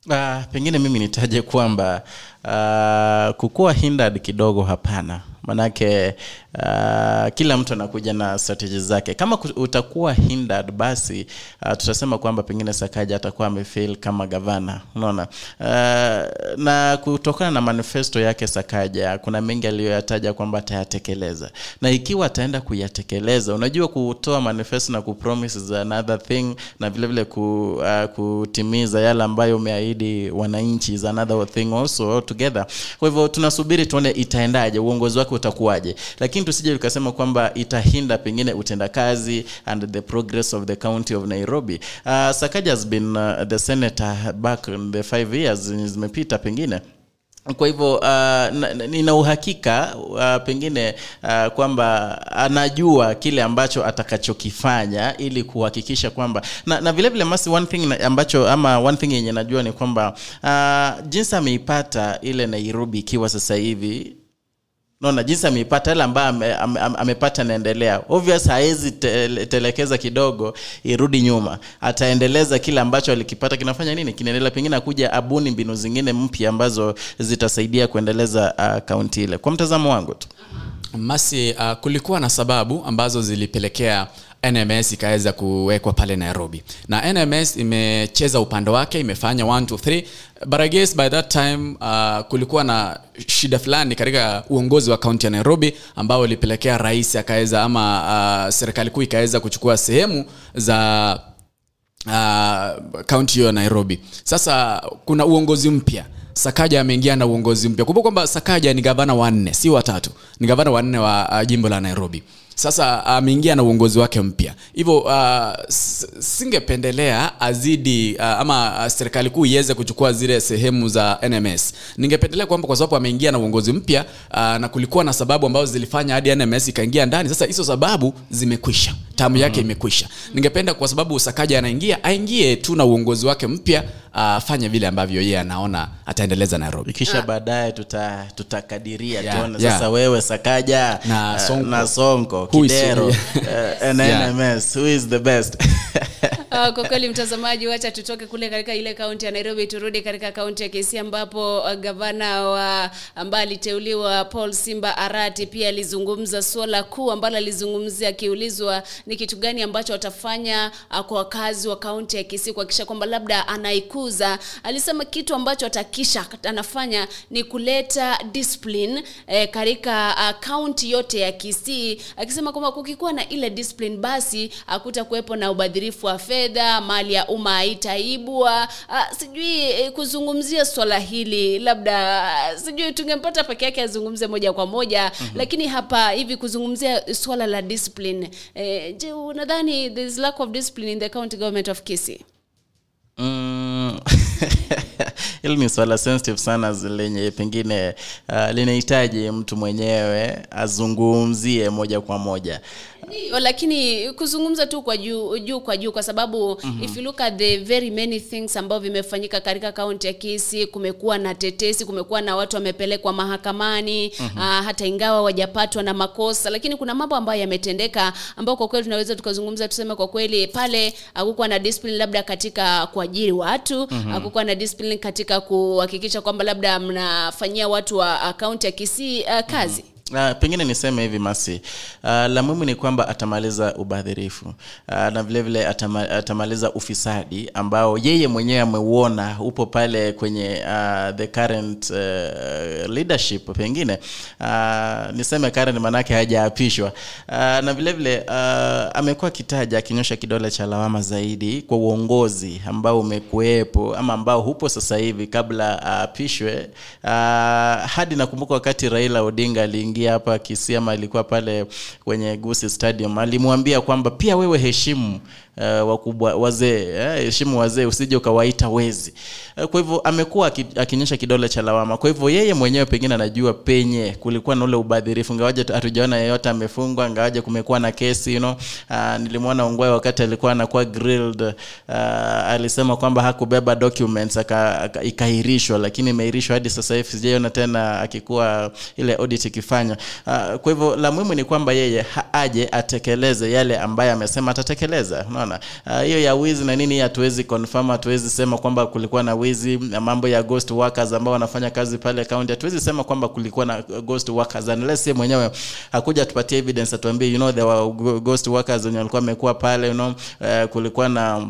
Uh, pengine mimi nitaje kwamba uh, kukuwa hindered kidogo hapana manake uh, kila mtu anakuja na strategy zake. Kama utakuwa hindered basi uh, tutasema kwamba pengine sakaja atakuwa amefail kama gavana. Unaona? Uh, na kutokana na manifesto yake sakaja kuna mengi aliyoyataja kwamba atayatekeleza. Na ikiwa ataenda kuyatekeleza unajua kutoa manifesto na another thing na vile vile ku, uh, kutimiza yale ambayo umeahidi wananchi another thing also together kwa hivyo tunasubiri tuone itaendaje uongozi wake utakuwaje. Lakini tusije tukasema kwamba itahinda pengine utendakazi and the progress of the county of nairobi. Uh, sakaja has been uh, the senator back in the five years zimepita pengine. Kwa hivyo uh, na- na- nina uhakika uh, pengine uh, kwamba anajua kile ambacho atakachokifanya ili kuhakikisha kwamba na, na vile vile masi one thing ambacho ama one thing yenye najua ni kwamba uh, jinsi ameipata ile nairobi ikiwa sasa hivi naona jinsi ameipata ile ambayo ame, ame, ame- amepata naendelea obvious te, telekeza kidogo irudi nyuma. Ataendeleza kile ambacho alikipata. Kinafanya nini? Kinaendelea pengine akuja abuni mbinu zingine mpya ambazo zitasaidia kuendeleza uh, kaunti ile. Kwa mtazamo wangu tu. Masi uh, kulikuwa na sababu ambazo zilipelekea nms ikaweza kuwekwa pale nairobi. Na nms imecheza upande wake imefanya 1 2 3 but I guess by that time uh, kulikuwa na shida fulani katika uongozi wa kaunti ya nairobi ambao ilipelekea rais akaweza ama uh, serikali kuu ikaweza kuchukua sehemu za uh, kaunti hiyo ya nairobi. Sasa kuna uongozi mpya. Sakaja ameingia na uongozi mpya. Kumbuka kwamba sakaja ni gavana wanne si watatu ni gavana wanne wa uh, jimbo la nairobi sasa ameingia na uongozi wake mpya. Hivyo uh, singependelea azidi uh, ama serikali kuu iweze kuchukua zile sehemu za nms ningependelea kwamba kwa sababu ameingia na uongozi mpya uh, na kulikuwa na sababu ambazo zilifanya hadi nms ikaingia ndani. Sasa hizo sababu zimekwisha. Tamu yake imekwisha. Ningependa kwa sababu sakaja anaingia aingie tu na uongozi wake mpya afanye vile ambavyo yeye anaona ataendeleza nairobi. Kisha baadaye tuta, tutakadiria Yeah, tuone yeah. sasa wewe sakaja Na uh, na sonko kidero uh, and Yeah. who is the best Uh, kwa kweli mtazamaji, wacha tutoke kule katika ile kaunti ya Nairobi turudi katika kaunti ya Kisii ambapo uh, gavana wa ambaye aliteuliwa Paul Simba Arati pia alizungumza suala kuu ambalo alizungumzia akiulizwa ni kitu gani ambacho watafanya uh, kwa wakazi wa kaunti ya Kisii kuhakikisha kwamba labda anaikuza. Alisema kitu ambacho atakisha anafanya ni kuleta discipline eh, katika uh, yote ya Kisii, akisema kwamba kukikuwa na ile discipline basi hakuta kuwepo na ubadhirifu wa fedha, mali ya umma haitaibwa. Uh, sijui eh, kuzungumzia swala hili labda uh, sijui tungempata peke yake azungumze moja kwa moja mm-hmm. lakini hapa hivi kuzungumzia swala la discipline eh, je, unadhani there is lack of discipline in the county government of Kisii? Mm, hili ni swala sensitive sana lenye pengine uh, linahitaji mtu mwenyewe azungumzie moja kwa moja Ndio, lakini kuzungumza tu kwa juu juu kwa juu kwa sababu mm-hmm. if you look at the very many things ambavyo vimefanyika katika kaunti ya Kisii, kumekuwa na tetesi, kumekuwa na watu wamepelekwa mahakamani mm-hmm. uh, hata ingawa wajapatwa na makosa, lakini kuna mambo ambayo yametendeka ambayo kwa kweli tunaweza tukazungumza tuseme kwa kweli pale hakukuwa na discipline labda katika kuajiri watu mm-hmm. hakukuwa na discipline katika kuhakikisha kwamba labda mnafanyia watu wa uh, kaunti ya Kisii uh, kazi mm-hmm. Uh, pengine niseme hivi masi. Uh, la muhimu ni kwamba atamaliza ubadhirifu. Uh, na vilevile vile atama, atamaliza ufisadi ambao yeye mwenyewe ameuona upo pale kwenye uh, the current uh, leadership pengine. Uh, niseme current maanake hajaapishwa. Uh, na vile vile uh, amekuwa akitaja akinyosha kidole cha lawama zaidi kwa uongozi ambao umekuwepo ama ambao hupo sasa hivi kabla aapishwe. Uh, hadi nakumbuka wakati Raila Odinga aliingia hapa Kisiama, alikuwa pale kwenye Gusi Stadium alimwambia kwamba pia wewe heshimu uh, wakubwa wazee eh, wazee usije ukawaita wezi. Uh, kwa hivyo amekuwa aki- kidole cha lawama. Kwa hivyo yeye mwenyewe pengine anajua penye kulikuwa na ule ubadhirifu. Ngawaje hatujaona yeyote amefungwa ngawaje kumekuwa na kesi you know. Uh, nilimwona Ongwae wakati alikuwa anakuwa grilled. Uh, alisema kwamba hakubeba documents aka, lakini imeirishwa hadi sasa hivi. Sijaiona tena akikuwa ile audit ikifanywa uh, kwa hivyo la muhimu ni kwamba yeye aje atekeleze yale ambaye amesema atatekeleza. Unaona Ah, hiyo uh, ya wizi na nini hatuwezi confirm hatuwezi sema kwamba kulikuwa na wizi na mambo ya ghost workers ambao wanafanya kazi pale county hatuwezi sema kwamba kulikuwa na ghost workers unless yeye mwenyewe hakuja tupatie evidence atuambie you know there were ghost workers wenye walikuwa wamekuwa pale you know uh, kulikuwa na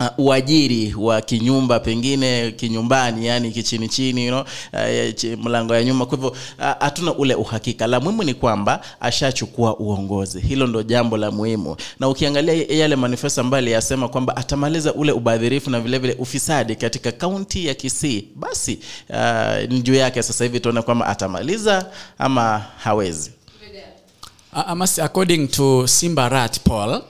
Uh, uajiri wa kinyumba pengine kinyumbani yani kichini chini you know, uh, chi- mlango ya nyuma. Kwa hivyo uh, hatuna ule uhakika. La muhimu ni kwamba ashachukua uongozi. Hilo ndo jambo la muhimu. Na ukiangalia yale manifesto ambayo aliyasema kwamba atamaliza ule ubadhirifu na vilevile vile ufisadi katika kaunti ya kisii basi uh, ni juu yake sasa hivi tuone kwamba atamaliza ama hawezi. Uh, according to Simba Rat Paul,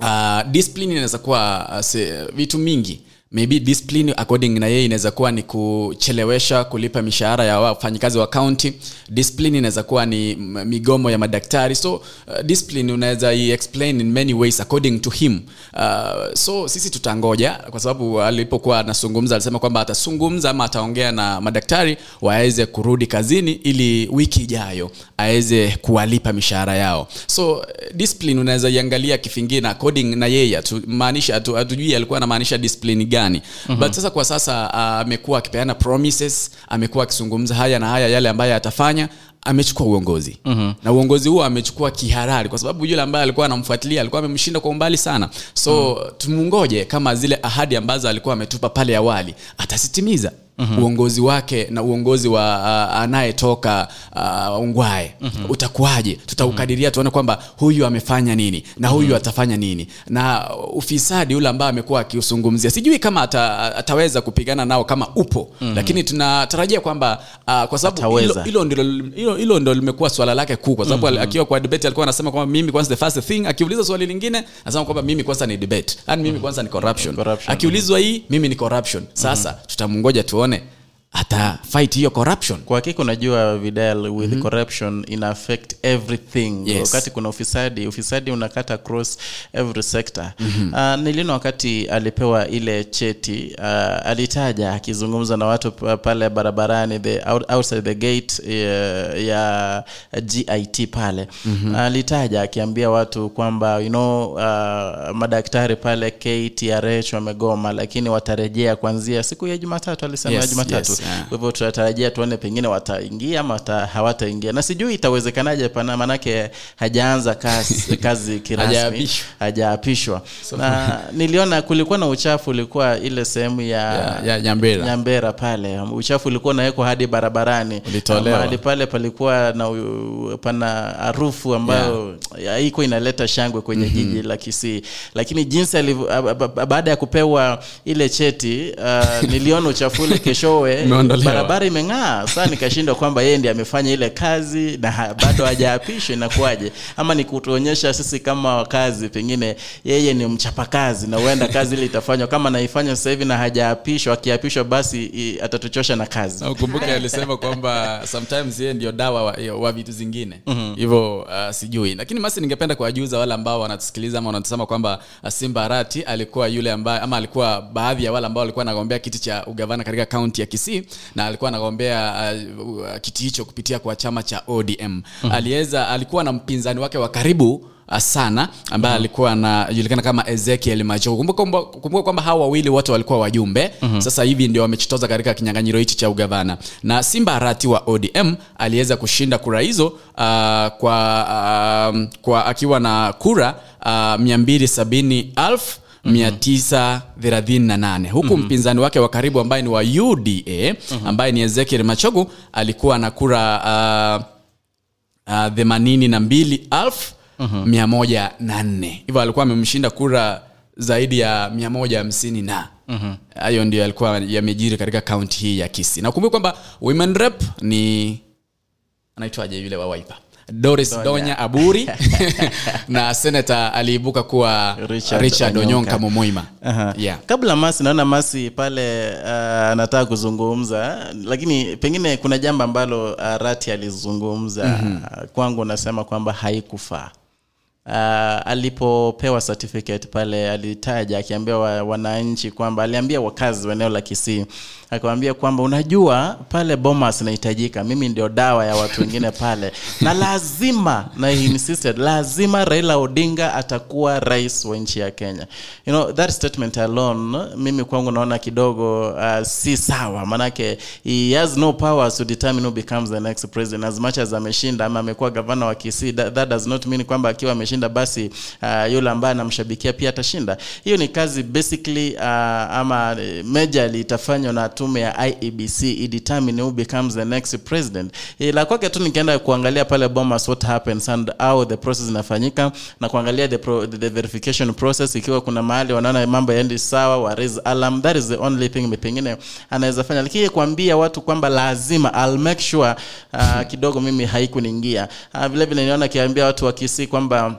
uh, discipline inaweza kuwa uh, se, vitu mingi maybe discipline according na yeye inaweza kuwa ni kuchelewesha kulipa mishahara ya wafanyikazi wa county. Discipline inaweza kuwa ni migomo ya madaktari. So uh, discipline unaweza explain in many ways according to him. Uh, so sisi tutangoja kwa sababu alipokuwa anazungumza alisema kwamba atazungumza ama ataongea na madaktari waweze kurudi kazini ili wiki ijayo aweze kuwalipa mishahara yao. So discipline unaweza iangalia kifingine according na yeye. Maanisha hatujui alikuwa anamaanisha discipline gani mm-hmm. but sasa kwa sasa amekuwa amekuwa akipeana promises amekuwa akizungumza haya na haya yale ambayo atafanya amechukua uongozi mm-hmm. na uongozi huo amechukua kiharari kwa sababu yule ambaye alikuwa anamfuatilia alikuwa amemshinda kwa umbali sana so mm-hmm. tumungoje kama zile ahadi ambazo alikuwa ametupa pale awali atasitimiza mm-hmm. uongozi wake na uongozi wa uh, anayetoka uh, ungwae mm-hmm. utakuwaje tutaukadiria tuone kwamba huyu amefanya nini na huyu mm-hmm. atafanya nini na ufisadi ule ambaye amekuwa akiusungumzia sijui kama ata, ataweza kupigana nao kama upo mm-hmm. lakini tunatarajia kwamba uh, kwa sababu hilo- ndo limekuwa swala lake kuu kwa sababu mm-hmm. akiwa kwa debate alikuwa anasema kwamba mimi kwanza the first thing akiuliza swali lingine anasema kwamba mimi kwanza ni debate yani mimi kwanza ni corruption, Corruption. akiulizwa hii mimi ni corruption sasa mm-hmm. tutamngoja tuone Simeone ata fight hiyo corruption kwa hakika unajua vidal with mm-hmm. corruption ina affect everything Yes. wakati kuna ufisadi ufisadi unakata across every sector mm-hmm. uh, nilino wakati alipewa ile cheti uh, alitaja akizungumza na watu pale barabarani the out, outside the gate uh, ya git pale mm-hmm. alitaja akiambia watu kwamba you know uh, madaktari pale ktrh wamegoma lakini watarejea kuanzia siku ya jumatatu alisema Yes, jumatatu yes, yeah. kwa hivyo tunatarajia tuone pengine wataingia ama wata, hawataingia na sijui itawezekanaje pana manake hajaanza kazi, kazi kirasmi Hajaapishwa. na niliona kulikuwa na uchafu ulikuwa ile sehemu ya, Ya- ya Nyambera. nyambera pale uchafu ulikuwa unawekwa hadi barabarani Ulitolewa. mahali pale palikuwa na pana harufu ambayo haikuwa inaleta shangwe kwenye mm-hmm. jiji la kisii lakini jinsi baada ya kupewa ile cheti uh, niliona uchafu ule keshowe. Barabara imeng'aa. Saa nikashindwa kwamba yeye ndi amefanya ile kazi na bado hajaapishwa inakuwaje? Ama ni kutuonyesha sisi kama wakazi pengine yeye ni mchapakazi na huenda kazi ile itafanywa. Kama naifanya sasa hivi na hajaapishwa akiapishwa basi atatuchosha na kazi. Ukumbuke alisema kwamba sometimes yeye ndio dawa wa, wa vitu zingine. Hivyo uh, sijui. Lakini basi ningependa kuwajuza wale ambao wanatusikiliza ama wanatusema kwamba uh, simba rati alikuwa yule ambaye ama alikuwa baadhi ya wale ambao walikuwa anagombea kiti cha ugavana katika kaunti ya kisii na alikuwa anagombea uh, uh, kiti hicho kupitia kwa chama cha odm aliweza alikuwa na mpinzani wake wa karibu uh, sana ambaye uh-huh. alikuwa anajulikana kama ezekiel macho kumbuka kwamba- hawa wawili wote walikuwa wajumbe. Uh-huh. sasa hivi ndio wamechitoza katika kinyanganyiro hichi cha ugavana. Na simba arati wa odm aliweza kushinda kura hizo uh, kwa, uh, kwa akiwa na kura uh, 270 938 huku mm-hmm. mpinzani wake wa karibu ambaye ni wa uda mm-hmm. ambaye ni ezekiel machogu alikuwa na kura uh, uh, na mbili elfu mia moja na nne. Hivyo alikuwa amemshinda kura zaidi ya mia moja hamsini na hayo ndio yalikuwa yamejiri katika kaunti hii ya kisi na ukumbuke kwamba women rep ni anaitwaje yule wa waipa doris donya, donya aburi na senata aliibuka kuwa richard, richard onyonka Onyonka. uh-huh. yeah. kabla masi naona masi pale uh, anataka kuzungumza lakini pengine kuna jambo ambalo uh, rati alizungumza mm-hmm. kwangu nasema kwamba haikufaa Uh, alipopewa certificate pale alitaja akiambia wa, wananchi kwamba aliambia wakazi wa eneo la kisii akawambia kwamba unajua pale bomas inahitajika mimi ndio dawa ya watu wengine pale. Na lazima na he insisted lazima raila odinga atakuwa rais wa nchi ya kenya. You know, that statement alone mimi kwangu naona kidogo uh, si sawa. Manake he has no powers to determine who becomes the next president. As much as ameshinda ama amekuwa gavana wa kisii that, that does not mean kwamba akiwa ameshinda basi uh, yule ambaye anamshabikia pia atashinda. Hiyo ni kazi basically uh, ama eh, majorly itafanywa na tume ya iebc idetermine who becomes the next president. La kwake tu nikienda kuangalia pale bomas what happens and how the process inafanyika na kuangalia the, pro, the, the verification process. Ikiwa kuna mahali wanaona mambo yaendi sawa wa raise alarm. That is the only thing pengine anaweza fanya. Lakini kuambia watu kwamba lazima I'll make sure uh, kidogo mimi haikuniingia. Uh, vile vile niona akiambia watu wakisi kwamba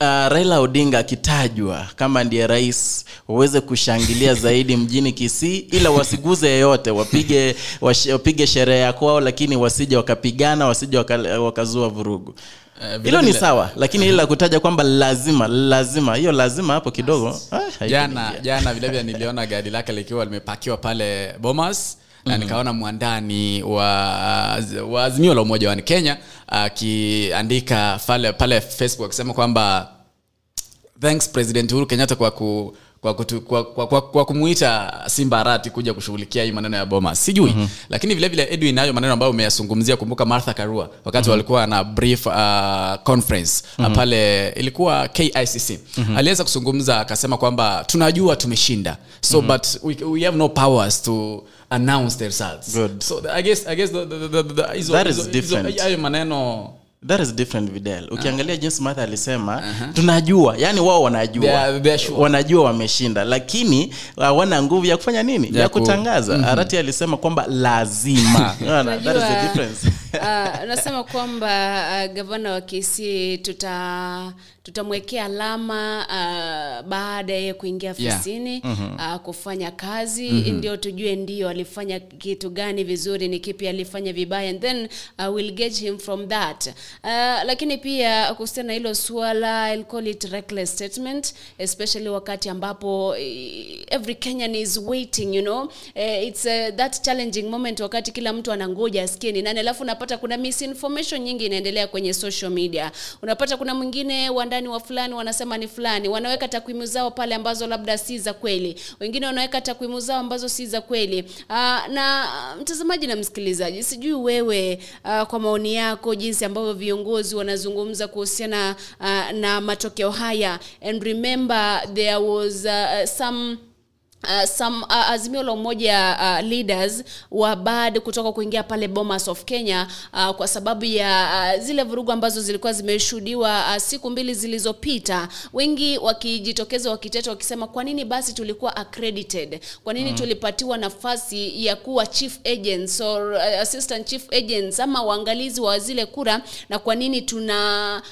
Uh, Raila Odinga akitajwa kama ndiye rais waweze kushangilia zaidi mjini Kisii, ila wasiguze yeyote, wapige wash- wapige sherehe ya kwao, lakini wasije wakapigana, wasije waka, wakazua vurugu. Hilo uh, Hilo ni sawa, lakini ile la kutaja kwamba lazima lazima, hiyo lazima hapo kidogo. Ah, jana jana vilevile niliona gari lake likiwa limepakiwa pale bomas na nikaona mwandani wa, wa azimio la umoja wani kenya akiandika pale, pale facebook akisema kwamba thanks president uhuru kenyatta kwa ku kwa, kutu, kwa, kwa, kwa, kwa kumuita simba arati kuja kushughulikia hii maneno ya boma sijui mm-hmm. lakini vile vile edwin nayo maneno ambayo umeyazungumzia kumbuka martha karua wakati mm-hmm. walikuwa na brief uh, conference mm-hmm. pale ilikuwa kicc mm-hmm. aliweza kuzungumza akasema kwamba tunajua tumeshinda so mm-hmm. but we, we have no powers to announce the results Good. so I guess, I guess the, the, the, the, the, hizo- That is different. hayo maneno that is different videl. Ukiangalia jinsi martha alisema tunajua. Yani wao wanajua. Sure. wanajua wameshinda. Lakini hawana nguvu ya kufanya nini? Ya, Ya ku- kutangaza. Arati alisema kwamba lazima. That is the difference. uh, nasema kwamba uh, gavana wa kc tuta tutamwekea alama uh, baada ya kuingia Yeah. ofisini uh, kufanya kazi. Ndio tujue ndio alifanya kitu gani vizuri ni kipi alifanya vibaya and then uh, we'll gauge him from that. Uh, lakini pia kuhusiana na hilo suala I'll call it reckless statement especially wakati ambapo eh, every Kenyan is waiting you know. Uh, it's uh, that challenging moment wakati kila mtu anangoja asikie ni nani. Alafu unapata kuna misinformation nyingi inaendelea kwenye social media. Unapata kuna mwingine wandani wa fulani wanasema ni fulani. Wanaweka takwimu zao pale ambazo labda si za kweli. Wengine wanaweka takwimu zao ambazo si za kweli. Aa, na mtazamaji na msikilizaji sijui wewe aa, kwa maoni yako jinsi ambavyo viongozi wanazungumza kuhusiana uh, na matokeo haya. And remember there was uh, some Uh, some uh, azimio la umoja uh, leaders wa bad kutoka kuingia pale Bomas of Kenya uh, kwa sababu ya uh, zile vurugu ambazo zilikuwa zimeshuhudiwa uh, siku mbili zilizopita, wengi wakijitokeza wakiteta wakisema, kwa nini basi tulikuwa accredited? Kwa nini mm. tulipatiwa nafasi ya kuwa chief agents or uh, assistant chief agents ama waangalizi wa zile kura, na kwa nini tuna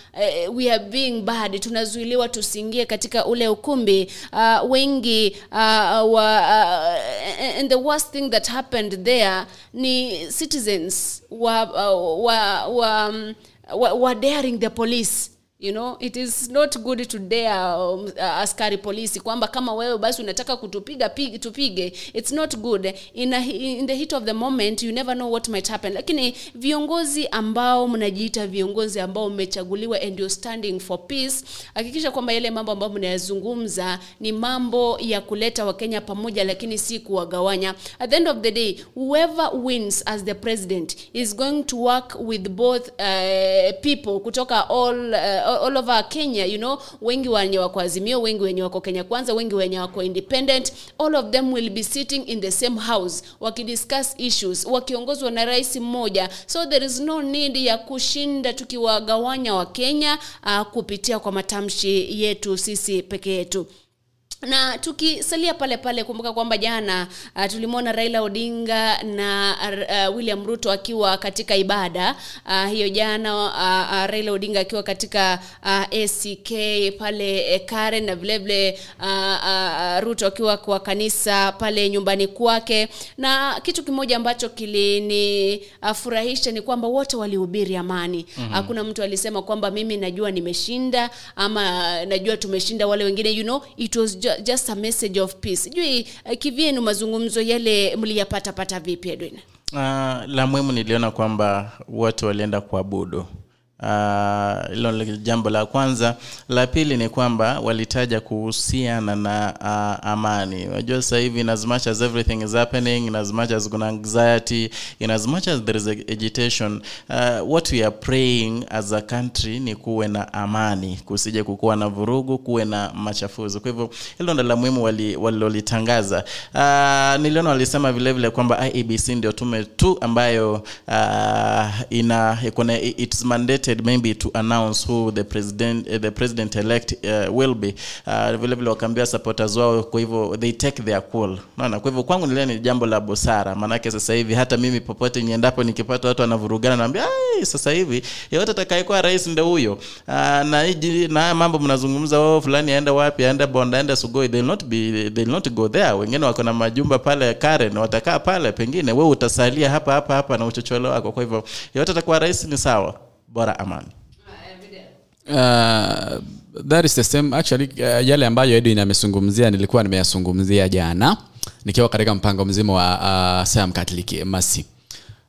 uh, we are being bad, tunazuiliwa tusiingie katika ule ukumbi uh, wengi uh, wa, uh, and the worst thing that happened there ni citizens uh, wa, wa, um, wa, wa daring the police you know it is not good to dare um, uh, askari polisi kwamba kama wewe basi unataka kutupiga pig, tupige. It's not good. In, a, in the heat of the moment you never know what might happen. Lakini viongozi ambao mnajiita viongozi ambao mmechaguliwa and you're standing for peace hakikisha kwamba yale mambo ambayo mnayazungumza ni mambo ya kuleta wakenya pamoja lakini si kuwagawanya. At the end of the day whoever wins as the president is going to work with both uh, people kutoka all uh, over Kenya you know wengi wenye wako Azimio wengi wenye wako Kenya Kwanza wengi wenye wako independent. All of them will be sitting in the same house wakidiscuss issues wakiongozwa na rais mmoja. So there is no need ya kushinda tukiwagawanya wa Kenya uh, kupitia kwa matamshi yetu sisi peke yetu na tukisalia pale pale kumbuka kwamba jana uh, tulimwona raila odinga na uh, william ruto akiwa katika ibada. Uh, hiyo jana uh, uh, raila odinga akiwa katika uh, ack pale eh, karen na vilevile uh, uh, ruto akiwa kwa kanisa pale nyumbani kwake. Na kitu kimoja ambacho kilinifurahisha uh, ni kwamba wote walihubiri amani. Mm-hmm. hakuna mtu alisema kwamba mimi najua nimeshinda ama najua tumeshinda wale wengine you know it was ju just a message of peace. Sijui uh, kivyenu mazungumzo yale mliyapatapata vipi edwin? Uh, la muhimu niliona kwamba wote walienda kuabudu hilo uh, jambo la kwanza. La pili ni kwamba walitaja kuhusiana na uh, amani. Unajua sasa hivi in as much as everything is happening in as much as kuna anxiety in as much as there is agitation uh, what we are praying as a country ni kuwe na amani kusije kukuwa na vurugu kuwe na machafuzi kwa hivyo hilo ndo la muhimu walilolitangaza. Wali uh, niliona walisema vile vile kwamba IEBC ndio tume tu ambayo uh, ina kuna it's mandated maybe to announce who the president uh, the president elect uh, will be. Uh, vile vile wakaambia supporters wao kwa hivyo they take their cool naona kwa hivyo kwangu nile ni jambo la busara. Maanake sasa hivi hata mimi popote niendapo nikipata watu wanavurugana naambia sasa hivi yeyote atakayekuwa rais ndo huyo. Uh, na na mambo mnazungumza oh, fulani aenda wapi aenda bond aenda sugoi. They'll not be they'll not go there. Wengine wako na majumba pale Karen watakaa pale pengine wewe utasalia hapa hapa hapa na uchochole wako. Kwa hivyo yeyote atakuwa rais ni sawa bora amani uh, that is the same. Actually uh, yale ambayo edwin amezungumzia nilikuwa nimeyazungumzia jana nikiwa katika mpango mzima wa uh, sam catholic masi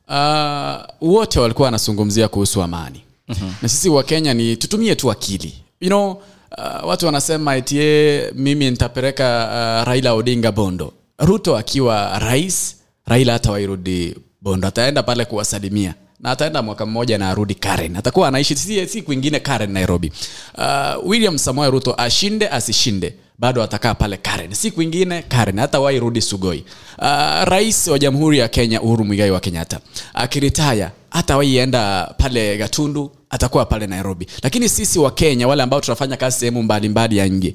uh, wote walikuwa wanazungumzia kuhusu amani. Mm-hmm. na sisi wa kenya ni tutumie tu akili. You know uh, watu wanasema etie mimi nitapeleka uh, raila odinga bondo. Ruto akiwa rais raila hata wairudi bondo ataenda pale kuwasalimia na ataenda mwaka mmoja na arudi karen. Atakuwa anaishi si, si kwingine karen nairobi. Uh, william samoe ruto ashinde asishinde bado atakaa pale karen. Si kwingine karen hata wairudi sugoi. Uh, rais wa jamhuri ya kenya uhuru mwigai wa kenyatta akiritaya hata waienda pale gatundu atakuwa pale nairobi. Lakini sisi wa kenya wale ambao tunafanya kazi sehemu mbalimbali ya nje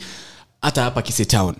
hata hapa kisi town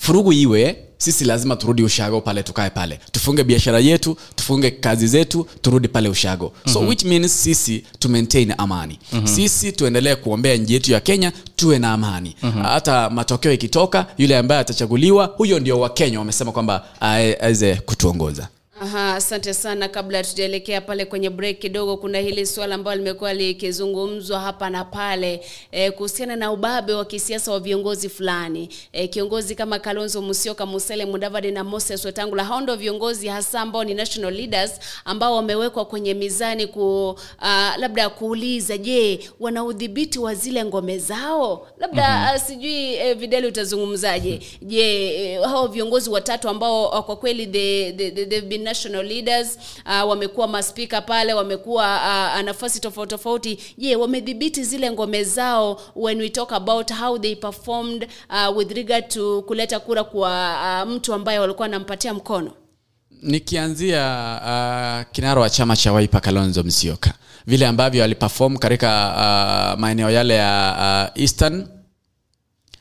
furugu iwe sisi lazima turudi ushago pale tukae pale. Tufunge biashara yetu tufunge kazi zetu turudi pale ushago. So which means sisi tu maintain amani. Sisi tuendelee kuombea nji yetu ya kenya tuwe na amani. Hata matokeo ikitoka yule ambaye atachaguliwa huyo ndio wakenya wamesema kwamba aweze kutuongoza Aha, asante sana. Kabla tujaelekea pale kwenye break kidogo, kuna hili swala ambalo limekuwa likizungumzwa hapa na pale e, kuhusiana na ubabe wa kisiasa wa viongozi fulani e, kiongozi kama Kalonzo Musyoka, Musalia Mudavadi na Moses Wetangula, hao ndio viongozi hasa ambao ni national leaders ambao wamewekwa kwenye mizani ku uh, labda kuuliza, je, wana udhibiti wa zile ngome zao? Labda mm-hmm. sijui eh, Videli utazungumzaje? Je, eh, hao viongozi watatu ambao uh, kwa kweli the, the, the, the, been national leaders uh, wamekuwa maspika pale, wamekuwa uh, nafasi tofauti tofauti. Je, wamedhibiti zile ngome zao when we talk about how they performed uh, with regard to kuleta kura kwa uh, mtu ambaye walikuwa anampatia mkono? nikianzia uh, kinara wa chama cha waipa Kalonzo msioka vile ambavyo aliperform katika uh, maeneo yale ya uh, Eastern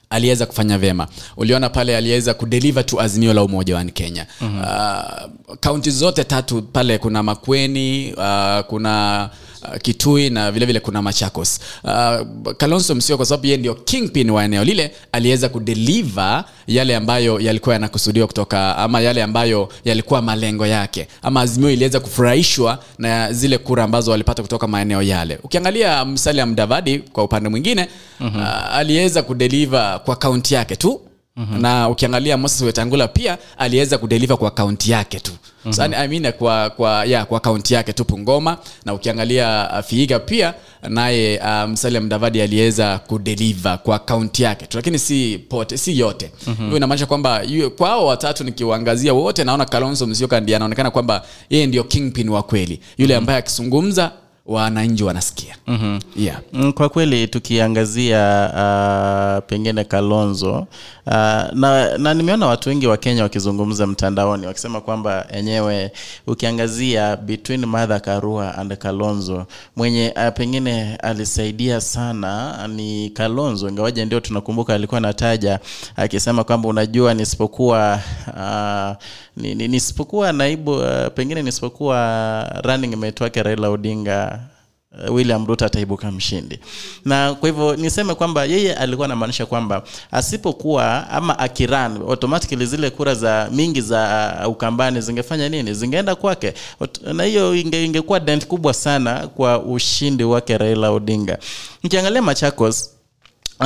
aliweza kufanya vyema. Uliona pale aliweza kudeliver tu azimio la umoja wa kenya. Kaunti uh, zote tatu pale kuna makweni uh, kuna uh, kitui na vilevile vile kuna machakos uh, kalonso msio kwa sababu yeye ndio kingpin wa eneo lile aliweza kudeliver yale ambayo yalikuwa yanakusudiwa kutoka ama yale ambayo yalikuwa malengo yake ama azimio iliweza kufurahishwa na zile kura ambazo walipata kutoka maeneo yale ukiangalia msalia mdavadi kwa upande mwingine mm-hmm. uh, aliweza kudeliver kwa kaunti yake tu Mm-hmm. na ukiangalia moses wetangula pia aliweza kudeliva kwa kaunti yake tu mm-hmm. so, I mean, kwa kwa ya kwa kaunti yake tu pungoma na ukiangalia uh, fiiga pia naye uh, msalia mdavadi aliweza kudeliver kwa kaunti yake tu lakini si pote si yote mm-hmm. hiyo inamaanisha kwamba kwao kwa hao watatu nikiwaangazia wote naona kalonzo msioka ndiye anaonekana kwamba yeye ndio kingpin wa kweli yule ambaye akizungumza wananchi wanasikia mm-hmm. yeah. Mm, kwa kweli tukiangazia uh, pengine kalonzo uh, na, na nimeona watu wengi wa kenya wakizungumza mtandaoni wakisema kwamba enyewe ukiangazia between madha karua and kalonzo mwenye uh, pengine alisaidia sana ni kalonzo ingawaje ndio tunakumbuka alikuwa nataja akisema kwamba unajua nisipokuwa uh, ni- ni- nisipokuwa naibu uh, pengine nisipokuwa running mate wake raila odinga uh, william ruto ataibuka mshindi. Na kwa hivyo niseme kwamba yeye alikuwa anamaanisha kwamba asipokuwa ama akiran automatically zile kura za mingi za uh, ukambani zingefanya nini? Zingeenda kwake. Na hiyo inge, ingekuwa dent kubwa sana kwa ushindi wake raila odinga. Nkiangalia machakos Uh,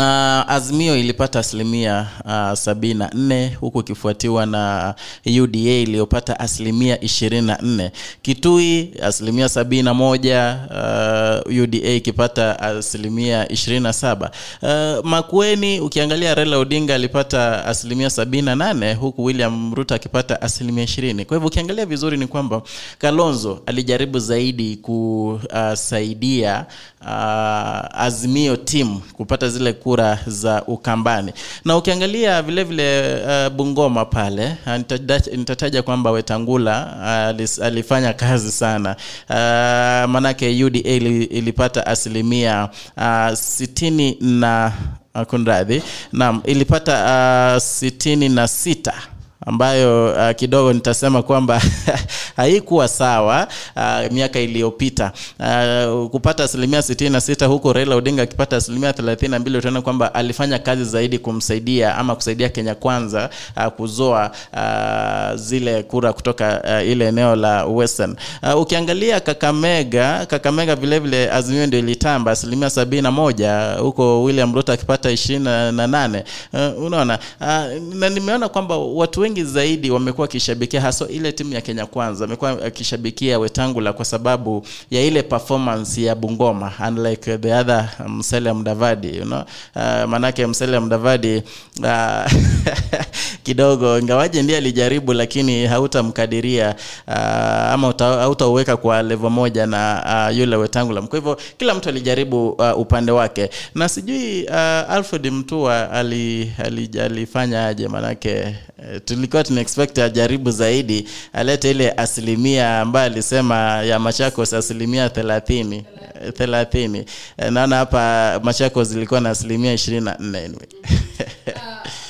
Azimio ilipata asilimia uh, sabini na nne huku ikifuatiwa na UDA iliyopata asilimia ishirini na nne. Kitui asilimia sabini na moja uh, UDA ikipata asilimia ishirini na saba. Uh, Makueni ukiangalia Raila Odinga alipata asilimia sabini na nane huku William Ruto akipata asilimia ishirini. Kwa hivyo ukiangalia vizuri ni kwamba Kalonzo alijaribu zaidi kusaidia uh, Azimio team kupata zile kura za Ukambani, na ukiangalia vile vile uh, Bungoma pale uh, nitataja- kwamba Wetangula uh, alifanya kazi sana. Uh, manake UDA ilipata asilimia uh, sitini na kunradhi, naam, ilipata uh, sitini na sita ambayo uh, kidogo nitasema kwamba haikuwa sawa uh, miaka iliyopita uh, kupata asilimia sitini na sita huku Raila Odinga akipata asilimia thelathini na mbili utaona kwamba alifanya kazi zaidi kumsaidia ama kusaidia Kenya Kwanza uh, kuzoa uh, zile kura kutoka uh, ile eneo la Western. Uh, ukiangalia Kakamega, Kakamega vilevile vile Azimio ndio ilitamba asilimia sabini na moja huko William Ruto akipata ishirini na nane uh, unaona uh, na nimeona kwamba watu wengi zaidi wamekuwa wakishabikia haswa ile timu ya Kenya Kwanza, wamekuwa akishabikia Wetangula kwa sababu ya ile performance ya Bungoma unlike the other msele mdavadi you know? uh, maanake msele mdavadi uh, kidogo ingawaje ndiye alijaribu, lakini hautamkadiria uh, ama hautauweka kwa levo moja na uh, yule Wetangula. Kwa hivyo kila mtu alijaribu uh, upande wake, na sijui uh, Alfred Mtua ali, ali, aje, manake eh, tulikuwa tunaexpect ajaribu zaidi, alete ile asilimia ambayo alisema ya Machakos asilimia thelathini eh, thelathini. Eh, Naona hapa Machakos ilikuwa na asilimia ishirini na nne anyway.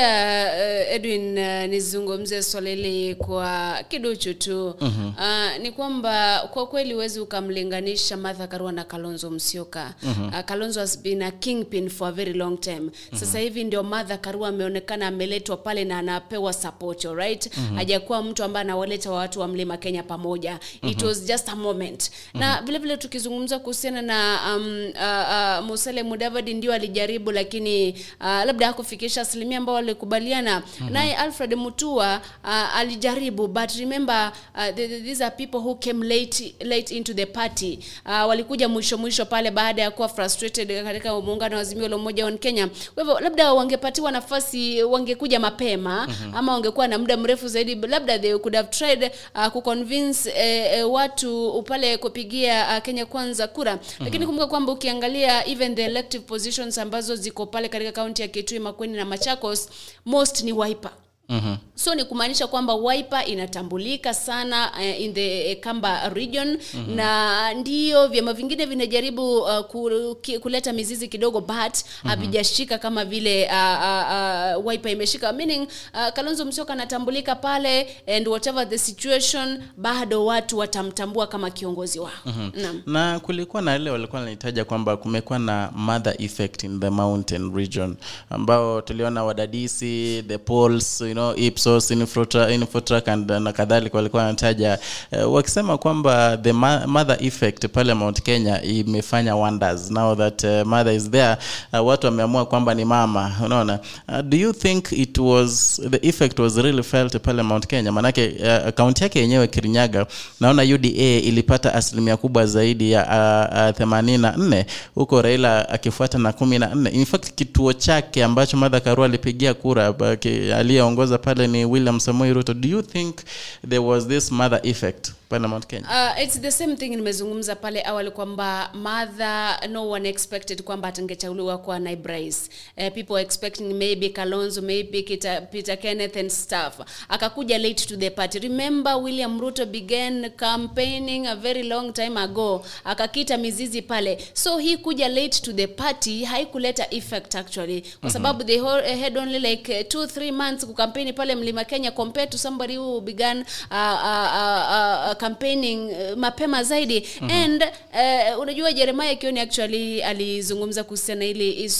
labda uh, edwin uh, nizungumzie swala hili kwa kiduchu tu uh-huh. uh, ni kwamba kwa kweli huwezi ukamlinganisha martha karua na kalonzo msioka uh-huh. uh, kalonzo has been a kingpin for a very long time uh-huh. sasa hivi ndio martha karua ameonekana ameletwa pale na anapewa support right uh-huh. hajakuwa mtu ambaye anawaleta watu wa mlima kenya pamoja it was just a moment na vile vile tukizungumza kuhusiana na um, uh, uh, musele mudavadi ndio alijaribu lakini uh, labda hakufikisha asilimia ambao walikubaliana mm-hmm. naye alfred mutua uh, alijaribu but remember uh, th- th- these are people who came late, late into the party uh, walikuja mwisho mwisho pale baada ya kuwa frustrated katika muungano wa azimio la umoja on kenya kwa hivyo labda wangepatiwa nafasi wangekuja mapema mm-hmm. ama wangekuwa na muda mrefu zaidi labda they could have tried uh, kuconvince eh, eh, watu pale kupigia uh, kenya kwanza kura mm-hmm. lakini kumbuka kwamba ukiangalia even the elective positions ambazo ziko pale katika kaunti ya kitui makueni na machakos most ni wiper Mhm. so ni kumaanisha kwamba wiper inatambulika sana uh, in the uh, kamba region mm-hmm. na ndio vyama vingine vinajaribu uh, ku, ki, kuleta mizizi kidogo but havijashika mm-hmm. kama vile uh, uh, uh, wiper imeshika meaning uh, kalonzo msioka anatambulika pale and whatever the situation bado watu watamtambua kama kiongozi wao mm-hmm. naam na kulikuwa na ile walikuwa wanahitaja kwamba kumekuwa na mother effect in the mountain region ambao tuliona wadadisi the polls know ipsos Infotrack, and na kadhalika walikuwa wanataja uh, wakisema kwamba the mother effect pale mount kenya imefanya wonders. Now that uh, mother is there uh, watu wameamua kwamba ni mama. Unaona? Uh, do you think it was the effect was really felt pale mount kenya? Manake uh, kaunti yake yenyewe kirinyaga naona uda ilipata asilimia kubwa zaidi ya uh, uh, 84 huko raila akifuata na kumi na nne. In fact kituo chake ambacho madha karua alipigia kura ba- aliyeongoza pale ni william samoi ruto. Do you think there was this mother effect pale mount kenya. Uh, it's the same thing nimezungumza pale awali kwamba mother no one expected kwamba atangechauliwa kwa naibu uh, people expecting maybe kalonzo maybe Kita, peter kenneth and staff akakuja late to the party. Remember william ruto began campaigning a very long time ago. Akakita mizizi pale. So hii kuja late to the party haikuleta effect actually. Kwa sababu they had only like uh, two three months kukampeni pale mlima kenya compared to somebody who began uh, uh, uh, uh, campaigning uh, mapema zaidi mm-hmm. and uh, unajua jeremia kioni actually alizungumza kuhusiana hili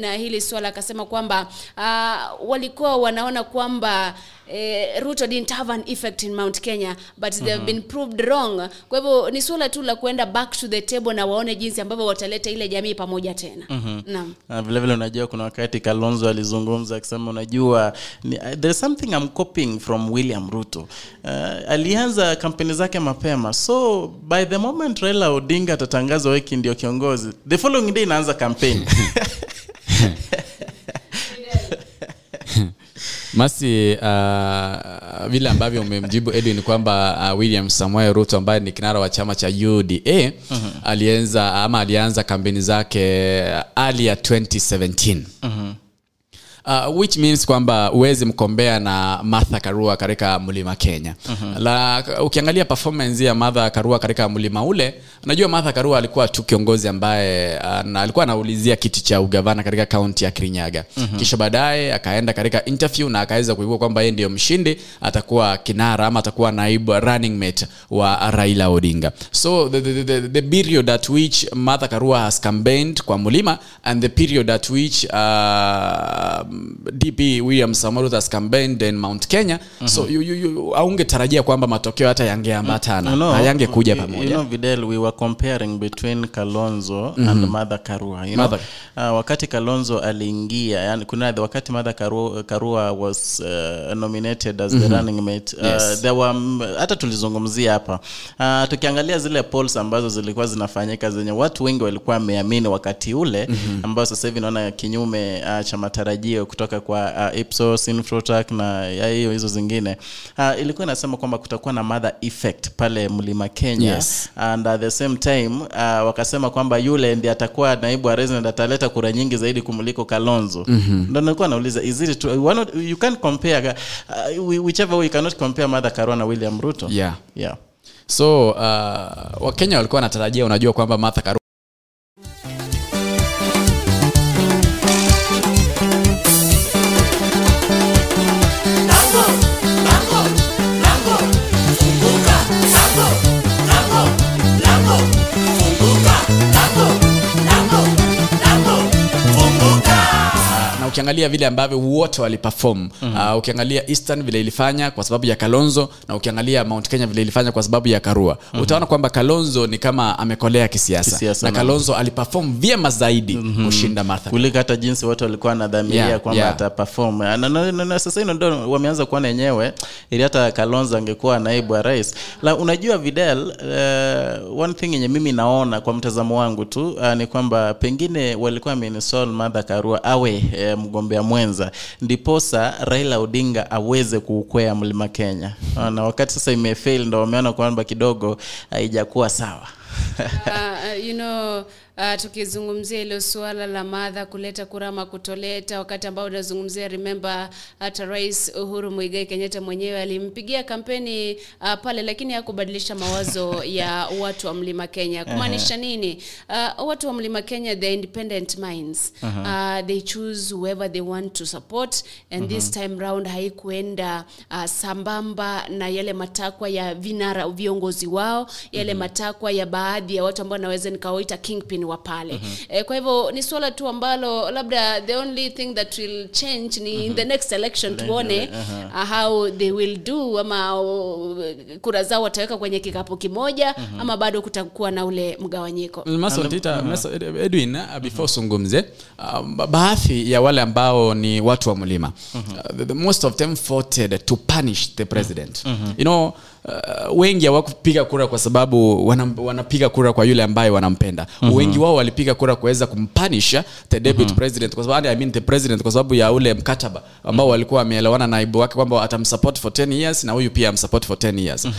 na hili swala akasema kwamba uh, walikuwa wanaona kwamba Eh, ruto didn't have an effect in mount kenya but they have been proved wrong. Kwa hivyo ni suala tu la kuenda back to the table na waone jinsi ambavyo wataleta ile jamii pamoja tena. Mm-hmm. naam. Na vile vile unajua kuna wakati kalonzo alizungumza akisema unajua ni, uh, there is something I'm copying from william ruto. Uh, alianza kampeni zake mapema. So by the moment raila odinga atatangaza weki ndio kiongozi the following day inaanza kampeni masi uh, vile ambavyo umemjibu edwin kwamba uh, william samuel ruto ambaye ni kinara wa chama cha uda uh-huh. alianza ama alianza kampeni zake ali ya 2017 uh-huh. Uh, which means kwamba uwezi mkombea na martha karua katika mlima kenya uh-huh. la ukiangalia performance ya martha karua katika mlima ule unajua martha karua alikuwa tu kiongozi ambaye uh, na alikuwa anaulizia kiti cha ugavana katika kaunti ya kirinyaga uh-huh. kisha baadaye akaenda katika interview na akaweza kuibua kwamba yeye ndio mshindi atakuwa kinara ama atakuwa naibu running mate wa raila odinga so the, the, the, the period at which martha karua has campaigned kwa mlima and the period at which uh, dp william samarut campaign mount kenya mm-hmm. so you, you, you, aungetarajia kwamba matokeo hata yangeambatana You know, hayangekuja pamoja You know, Videl, we were comparing between Kalonzo mm-hmm. and Mother Karua. You know, Mother- uh, wakati Kalonzo aliingia, yani kuna wakati Mother Karua, Karua was uh, nominated as mm-hmm. the running mate. Uh, Yes. there were mm, hata tulizungumzia hapa. Uh, tukiangalia zile polls ambazo zilikuwa zinafanyika zenye watu wengi walikuwa wameamini wakati ule mm-hmm. ambao sasa hivi naona kinyume uh, cha matarajio kutoka kwa uh, Ipsos, Infotrak na ya hiyo hizo zingine. Uh, ilikuwa inasema kwamba kutakuwa na mother effect pale Mlima Kenya Yes. and at the same time uh, wakasema kwamba yule ndiye atakuwa naibu wa rais ataleta kura nyingi zaidi kumuliko Kalonzo. Mm-hmm. ndo nilikuwa nauliza is it true? Why not, you can't compare uh, whichever way you cannot compare Martha Karua na William Ruto. yeah Yeah. so uh, wakenya walikuwa wanatarajia unajua kwamba martha karua ukiangalia vile ambavyo wote waliperform uh, ukiangalia eastern vile ilifanya kwa sababu ya kalonzo na ukiangalia mount kenya vile ilifanya kwa sababu ya karua. Utaona kwamba kalonzo ni kama amekolea kisiasa, Kisiasa, na naam. kalonzo aliperform vyema zaidi kushinda martha kuliko hata jinsi watu walikuwa wanadhamiria Yeah, kwamba yeah. ataperform na, na, na, na, na sasa hino ndo wameanza kuona yenyewe ili hata kalonzo angekuwa naibu wa rais. La unajua videl uh, one thing yenye mimi naona kwa mtazamo wangu tu uh, ni kwamba pengine walikuwa amenisol madha karua awe uh, mgombea mwenza ndiposa raila odinga aweze kuukwea mlima kenya. Uh, na wakati sasa imefail ndo wameona kwamba kidogo haijakuwa sawa. Uh, you know uh, tukizungumzia ilo suala la madha kuleta kura ama kutoleta wakati ambao unazungumzia remember hata rais uhuru muigai kenyatta mwenyewe alimpigia kampeni uh, pale lakini hakubadilisha mawazo ya watu wa mlima kenya. Kumaanisha nini? Uh, watu wa mlima kenya they're independent minds. Uh, they choose whoever they want to support and this time round haikuenda uh, sambamba na yale matakwa ya vinara viongozi wao yale matakwa ya baadhi ya watu ambao naweza nikawaita kingpin wa pale. Eh, kwa hivyo ni suala tu ambalo labda the only thing that will change ni in the next election tuone uh, how they will do ama uh, kura zao wataweka kwenye kikapu kimoja ama bado kutakuwa na ule mgawanyiko. Maso, Tita, Maso, edwin uh, before sungumze uh, baadhi ya wale ambao ni watu wa mlima uh, the, the most of them voted to punish the president. You know uh, wengi hawakupiga kura kwa sababu wanam, wanapiga kura kwa yule ambaye wanampenda. Wengi wao walipiga kura kuweza kumpunish the deputy president kwa sababu I mean the president kwa sababu ya ule mkataba ambao walikuwa wameelewana naibu wake kwamba atamsupport for 10 years na huyu pia amsupport for 10 years. Uh,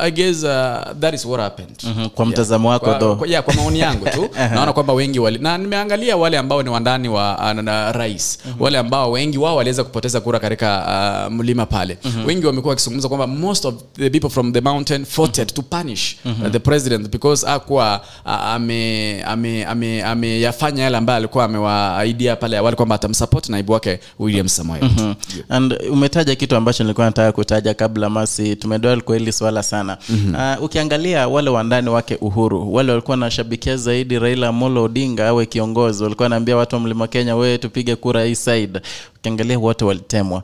i guess uh, that is what happened. Mhm, kwa mtazamo wako yeah. though. kwa, yeah, kwa maoni yangu tu. Naona kwamba wengi wali, na nimeangalia wale ambao ni wandani wa na rais. Mm-hmm. wale ambao wengi wao waliweza kupoteza kura katika uh, mlima pale. Wengi wamekuwa wakizungumza kwamba most of the people from the mountain voted to punish uh, the president because akuwa uh, ame ame ame ameyafanya yale ambayo alikuwa amewaaidia pale awali kwamba atamsupport naibu wake William Samoei Mhm. and umetaja kitu ambacho nilikuwa nataka kutaja kabla masi tumedwel kwa hili swala sana. Mm-hmm. uh, ukiangalia wale wandani wake uhuru wale walikuwa wanashabikia zaidi raila molo odinga awe kiongozi walikuwa wanaambia watu wa mlima kenya wewe tupige kura hii side ukiangalia wote walitemwa.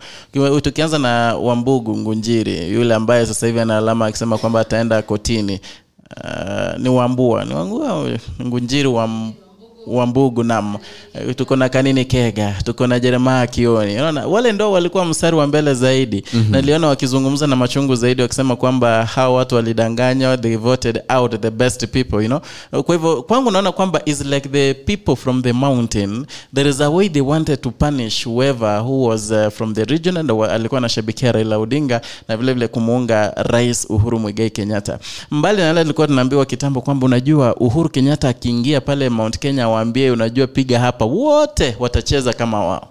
Tukianza na wambugu ngunjiri yule ambaye sasa hivi ana alama akisema kwamba ataenda kotini uh, ni wambua. Ni wangua ngunjiri wa wambugu nam Eh, tuko na kanini kega tuko na jeremaa kioni. Unaona wale ndo walikuwa mstari wa mbele zaidi. Mm-hmm. naliona wakizungumza na machungu zaidi wakisema kwamba hawa watu walidanganywa they voted out the best people you know? Kwa hivyo kwangu naona kwamba is like the people from the mountain. There is a way they wanted to punish whoever who was uh, from the region and alikuwa anashabikia raila odinga na vile vile kumuunga rais uhuru mwigai kenyatta. Mbali na yale nilikuwa tunaambiwa kitambo kwamba unajua uhuru kenyatta akiingia pale mount kenya waambie unajua piga hapa wote watacheza kama wao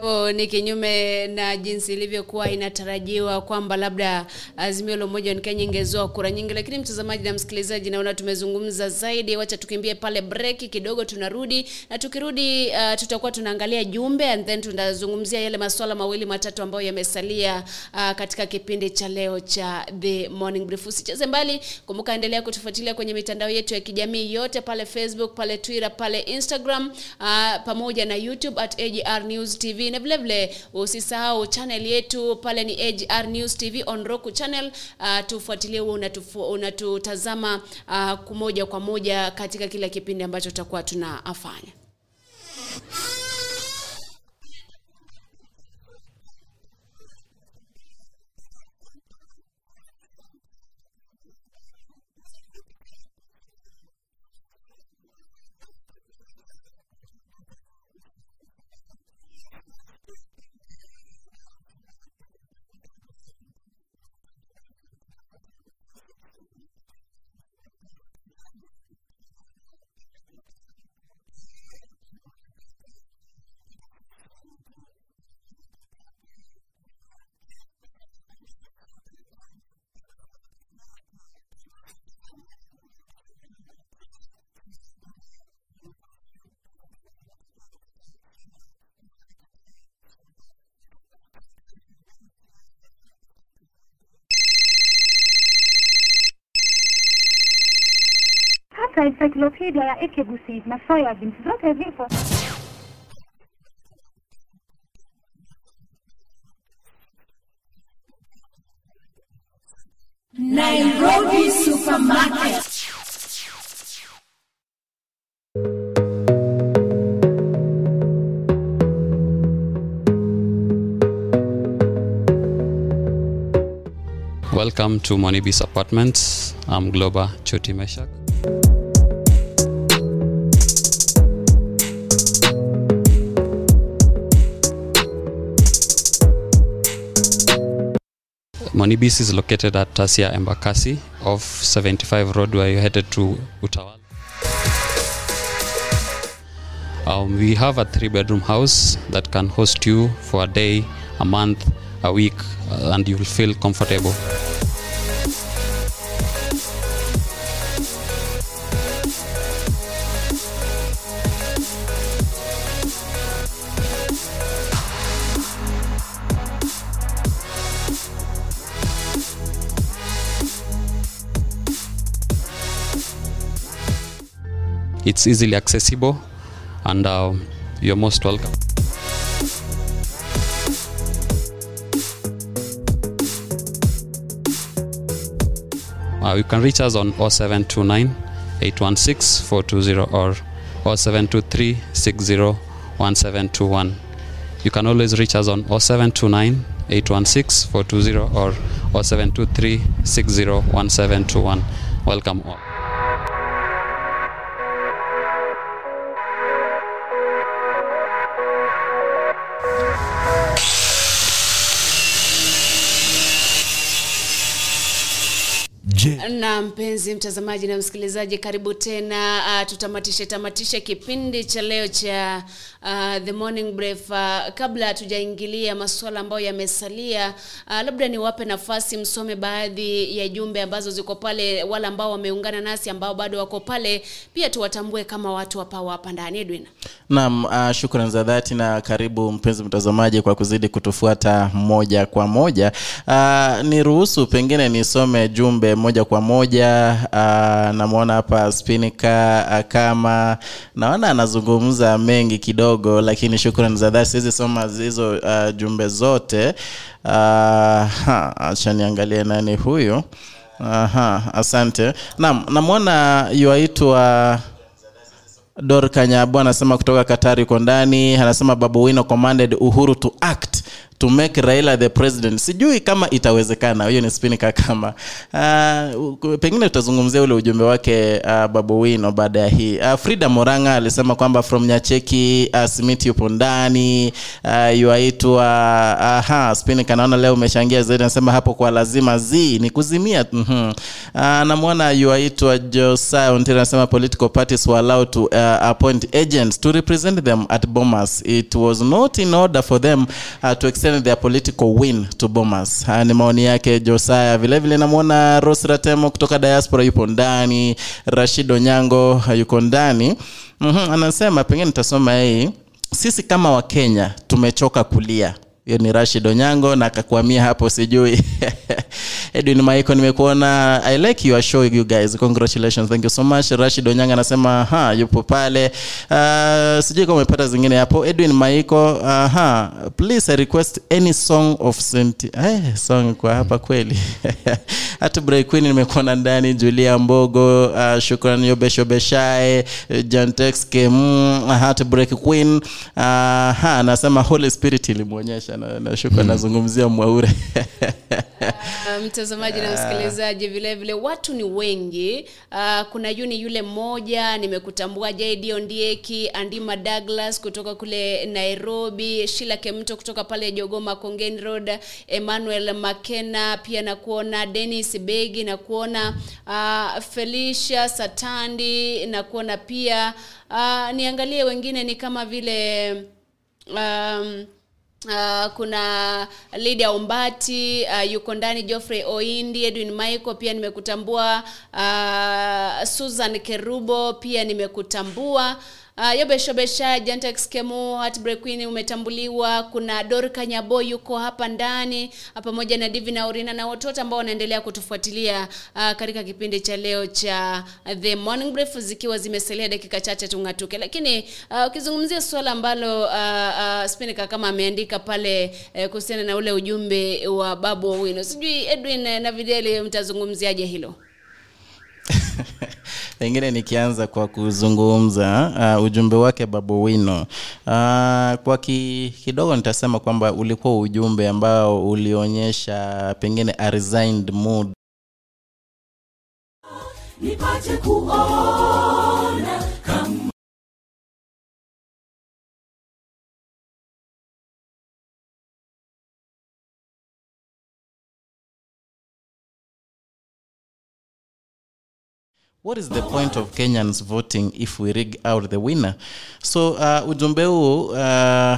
hivyo ni kinyume na jinsi ilivyokuwa inatarajiwa kwamba labda azimio la umoja wa kenya ingezoa kura nyingi. Lakini mtazamaji na msikilizaji naona tumezungumza zaidi. Wacha tukimbie pale break kidogo tunarudi. Na tukirudi uh, tutakuwa tunaangalia jumbe and then tunazungumzia yale masuala mawili matatu ambayo yamesalia uh, katika kipindi cha leo cha the morning brief. Usicheze mbali kumbuka endelea kutufuatilia kwenye mitandao yetu ya kijamii yote pale facebook pale twitter pale instagram uh, pamoja na youtube at agr news tv na vile vile usisahau channel yetu pale ni agr news tv on roku channel. Uh, tufuatilie huo unatutazama uh, moja kwa moja katika kila kipindi ambacho tutakuwa tunafanya encyclopedia ya Ekebusi na soyabins, zote zipo. Nairobi Supermarket. Welcome to Monibis Apartments. I'm Globa choti Meshak. Monibis is located at Tasia Embakasi off 75 Road where you're headed to Utawala. Um, we have a three bedroom house that can host you for a day, a month, a week, uh, and you will feel comfortable. It's easily accessible, and uh, you're most welcome. Uh, you can reach us on 0729 816 420 or 0723 60 1721. You can always reach us on 0729 816 420 or 0723 60 1721. Welcome all. Je, mpenzi mtazamaji na msikilizaji karibu tena uh, tutamatishe tamatishe kipindi cha leo cha uh, the morning brief uh, kabla hatujaingilia masuala ambayo yamesalia uh, labda niwape nafasi msome baadhi ya jumbe ambazo ziko pale wale ambao wameungana nasi ambao bado wako pale pia tuwatambue kama watu wapao hapa ndani edwin Naam, uh, shukran za dhati na karibu mpenzi mtazamaji kwa kuzidi kutufuata moja kwa moja. Uh, niruhusu pengine nisome jumbe moja kwa moja. Uh, namwona hapa Spinika uh, kama naona anazungumza mengi kidogo, lakini shukran za dhati, siwezi soma hizo uh, jumbe zote. Uh, acha niangalie nani huyu. Aha, asante. Naam, namwona yuaitwa Dor Kanyabo anasema kutoka Katari yuko ndani, anasema Babu Wino commanded Uhuru to act to make Raila the president. Sijui kama itawezekana. Hiyo ni spinika kama uh, pengine tutazungumzia ule ujumbe wake uh, Babu Wino baada ya hii. Uh, Frida Moranga alisema kwamba from Nyacheki uh, smith yupo ndani uh, yuaitwa aha, spinika naona leo umeshangia zaidi, anasema hapo kwa lazima z ni kuzimia. mm-hmm. Uh, namwona yuaitwa Josiah Ontiri anasema political parties were allowed to uh, appoint agents to represent them at Bomas. It was not in order for them uh, to extend their political win to Bomas. Haya ni maoni yake Josaya. Vile vile namwona Rose Ratemo kutoka diaspora yupo ndani, Rashid Onyango yuko ndani. Mhm, anasema pengine nitasoma hii. Sisi kama Wakenya tumechoka kulia hiyo ni Rashid Onyango na akakuamia hapo sijui Edwin Maiko nimekuona. I like your show you guys. Congratulations. Thank you so much. Rashid Onyanga anasema ha yupo pale. Uh, sijui kama umepata zingine hapo. Edwin Maiko aha please I request any song of Saint eh song kwa hapa kweli. Hata Break Queen nimekuona ndani Julia Mbogo uh, shukran Yobesho Beshae, Jantex Kemu hata Break Queen. Uh, ha anasema Holy Spirit ilimwonyesha na, na shukran nazungumzia Mwaure. Uh, mtazamaji na msikilizaji vile vile watu ni wengi. Uh, kuna yuni yule mmoja nimekutambua jd ondieki andima douglas kutoka kule nairobi shila kemto kutoka pale jogoma kongen road emmanuel makena pia nakuona denis begi nakuona uh, felicia satandi nakuona pia uh, niangalie wengine ni kama vile um, Uh, kuna Lydia Umbati uh, yuko ndani Geoffrey Oindi, Edwin Michael pia nimekutambua uh, Susan Kerubo pia nimekutambua uh, yobeshobesha jantex kemu heartbreak queen umetambuliwa. Kuna dorka nyabo yuko hapa ndani uh, pamoja na divina Orina na watoto ambao wanaendelea kutufuatilia uh, katika kipindi cha leo cha the morning brief zikiwa zimesalia dakika chache tung'atuke. Lakini uh, ukizungumzia suala ambalo uh, uh, Spinnaker kama ameandika pale uh, kuhusiana na ule ujumbe wa babu owino. Sijui edwin eh, na videli mtazungumziaje hilo pengine nikianza kwa kuzungumza uh, ujumbe wake babu wino. Uh, kwa ki, kidogo nitasema kwamba ulikuwa ujumbe ambao ulionyesha pengine a resigned mood. Nipate kuona what is the point of kenyans voting if we rig out the winner? So uh, ujumbe huu uh,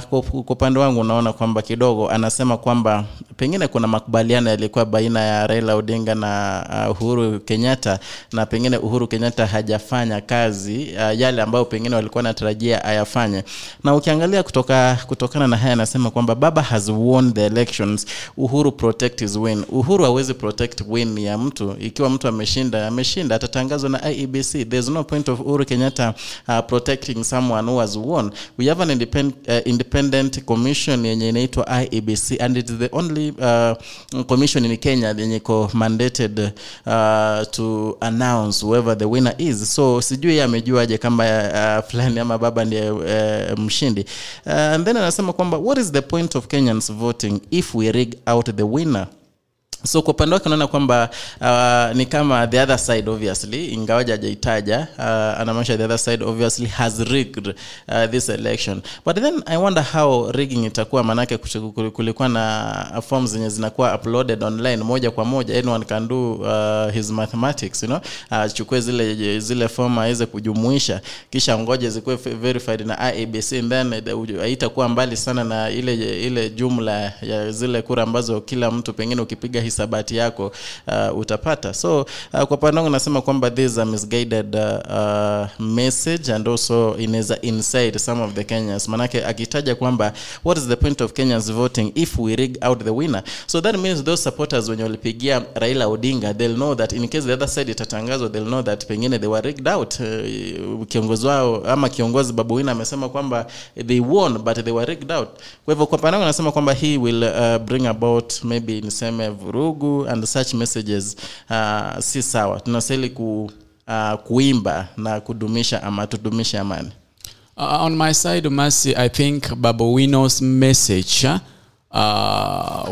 kwa upande wangu unaona kwamba kidogo anasema kwamba pengine kuna makubaliano yalikuwa baina ya raila odinga na uh, uhuru kenyatta na pengine uhuru kenyatta hajafanya kazi uh, yale ambayo pengine walikuwa natarajia ayafanye. Na ukiangalia kutoka kutokana na haya anasema kwamba baba has won the elections. Uhuru protect his win. Uhuru hawezi protect win ya mtu. Ikiwa mtu ameshinda ameshinda atatangazwa na iebc there's no point of uhuru kenyatta uh, protecting someone who has won. We have an independent, uh, independent commission yenye inaitwa iebc and it's the only uh, commission in kenya yenye iko mandated uh, to announce whoever the winner is. So sijui amejuaje kama uh, fulani ama baba ndiye uh, mshindi. Uh, and then anasema kwamba what is the point of kenyans voting if we rig out the winner so kwa upande wake unaona kwamba uh, ni kama the other side obviously ingawaja ajaitaja uh, anamaanisha the other side obviously has rigged uh, this election. But then i wonder how rigging itakuwa maanake kulikuwa na form zenye zinakuwa uploaded online moja kwa moja. Anyone can do uh, his mathematics you know? Achukue zile zile form aweze kujumuisha kisha ngoje zikuwe verified na iabc and then haitakuwa mbali sana na ile ile jumla ya zile kura ambazo kila mtu pengine ukipiga hisabati yako uh, utapata. So uh, kwa upande wangu nasema kwamba this a misguided uh, uh, message and also inaweza inside some of the Kenyans. Manake akitaja kwamba what is the point of Kenyans voting if we rig out the winner? So that means those supporters wenye walipigia Raila Odinga they'll know that in case the other side itatangazwa they'll know that pengine they were rigged out. Uh, kiongozi wao ama kiongozi Babu wina amesema kwamba they won but they were rigged out. Kwa hivyo kwa upande wangu nasema kwamba he will uh, bring about maybe niseme vurugu and such messages uh, si sawa. Tunastahili ku, uh, kuimba na kudumisha ama tudumishe amani. Uh, on my side, Mercy, I think Babowino's message uh,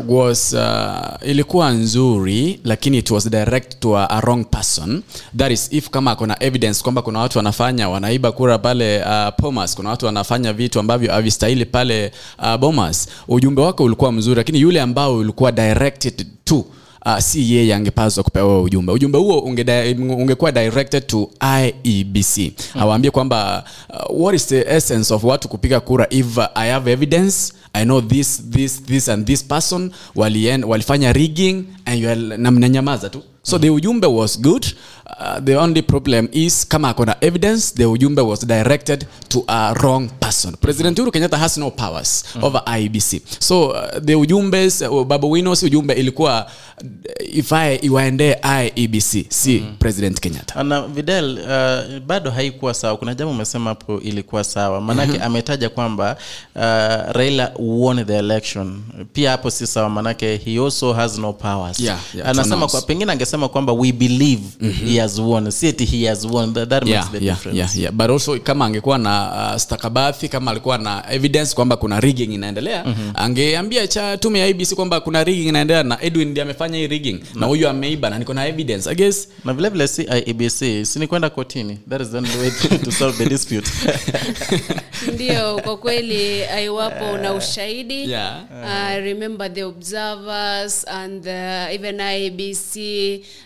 was uh, ilikuwa nzuri lakini it was direct to a, a wrong person. That is if kama kuna evidence kwamba kuna watu wanafanya wanaiba kura pale uh, pomas kuna watu wanafanya vitu ambavyo havistahili pale uh, Bomas. Ujumbe wake ulikuwa mzuri lakini yule ambao ulikuwa directed to uh, si yeye angepaswa kupewa ujumbe ujumbe huo unge ungekuwa directed to iebc mm. awaambie kwamba uh, what is the essence of watu kupiga kura if uh, i have evidence i know this this this and this person walien, walifanya rigging and you are- na mnanyamaza tu so mm. the ujumbe was good uh, the only problem is kama akona evidence the ujumbe was directed to a wrong person president uhuru kenyatta has no powers mm. over ibc so uh, the ujumbes uh, babu wino ujumbe ilikuwa uh, ifae iwaendee iebc si mm. president kenyatta na Vidal uh, bado haikuwa sawa. Kuna jambo umesema hapo ilikuwa sawa, maanake ametaja kwamba uh, Raila won the election. Pia hapo si sawa, maanake he also has no powers. Yeah, yeah, Anasema kwa, pengine angesema kwamba we believe he has won, si eti he has won. That, that yeah, makes the yeah, difference. yeah, yeah. but also kama angekuwa na uh, stakabathi kama alikuwa na evidence kwamba kuna rigging inaendelea mm-hmm. angeambia cha tume ya abc kwamba kuna rigging inaendelea na edwin ndi amefanya hii rigging na huyu ameiba na niko na evidence i guess na vile vile si iabc si ni kwenda kotini. That is the only way to, to solve the dispute. ndio kwa kweli iwapo una ushahidi Yeah. uh, remember the observers and the, even iabc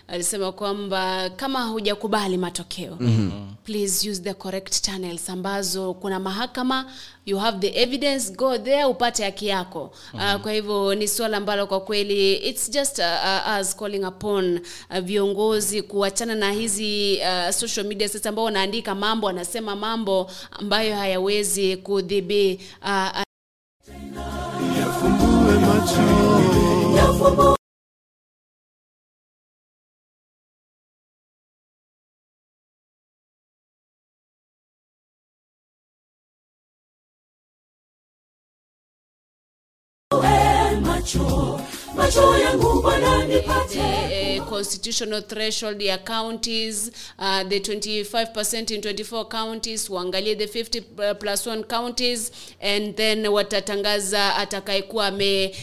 alisema kwamba kama hujakubali matokeo mm-hmm. please use the correct channels ambazo kuna mahakama you have the evidence go there upate haki yako mm-hmm. uh, kwa hivyo ni suala ambalo kwa kweli it's just uh, uh, us calling upon uh, viongozi kuachana na hizi uh, social media sasa ambao wanaandika mambo anasema mambo ambayo hayawezi kudhibi uh, macho macho yangu bwana nipate. Eh, constitutional threshold ya counties uh, the 25% in 24 counties waangalie the 50 plus 1 counties and then watatangaza atakayekuwa ameshinda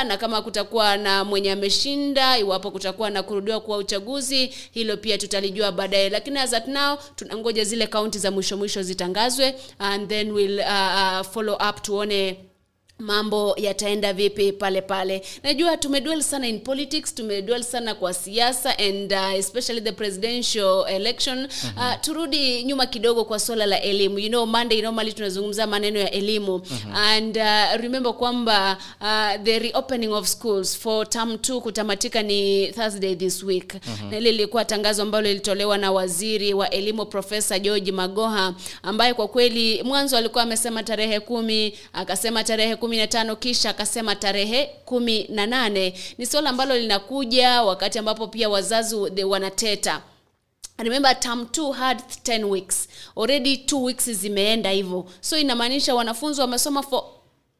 eh, na kama kutakuwa na mwenye ameshinda iwapo kutakuwa na kurudiwa kwa uchaguzi hilo pia tutalijua baadaye. Lakini as at now tunangoja zile kaunti za mwisho mwisho zitangazwe and then we'll uh, uh, follow up tuone mambo yataenda vipi pale pale najua tumedwell sana in politics tumedwell sana kwa siasa and uh, especially the presidential election mm-hmm. uh, turudi nyuma kidogo kwa swala la elimu you know monday normally tunazungumza maneno ya elimu mm-hmm. and uh, remember kwamba uh, the reopening of schools for term 2 kutamatika ni thursday this week mm-hmm. na ile ilikuwa tangazo ambalo lilitolewa na waziri wa elimu profesa george magoha ambaye kwa kweli mwanzo alikuwa amesema tarehe kumi akasema tarehe kumi na tano kisha akasema tarehe kumi na nane. Ni suala ambalo linakuja wakati ambapo pia wazazi wanateta. Remember term 2 had 10 weeks. Already 2 weeks zimeenda hivyo. So inamaanisha wanafunzi wamesoma for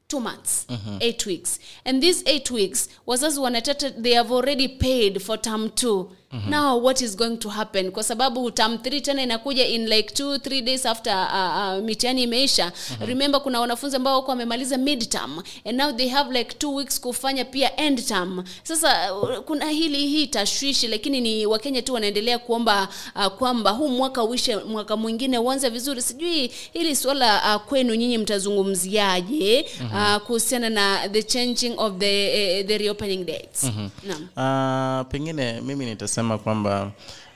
two months mm-hmm. eight weeks. And these eight weeks wazazi wanateta they have already paid for term 2 mm-hmm. now what is going to happen kwa sababu term 3 tena inakuja in like two three days after uh, uh, mitihani imeisha mm-hmm. remember kuna wanafunzi ambao wako wamemaliza midterm and now they have like two weeks kufanya pia end term sasa uh, kuna hili hii tashwishi lakini ni wakenya tu wanaendelea kuomba uh, kwamba huu mwaka uishe mwaka mwingine uanze vizuri sijui hili swala uh, kwenu nyinyi mtazungumziaje mm-hmm. uh, kuhusiana na the changing of the, uh, the reopening dates mm-hmm. no. Uh, pengine mimi nitasema kwamba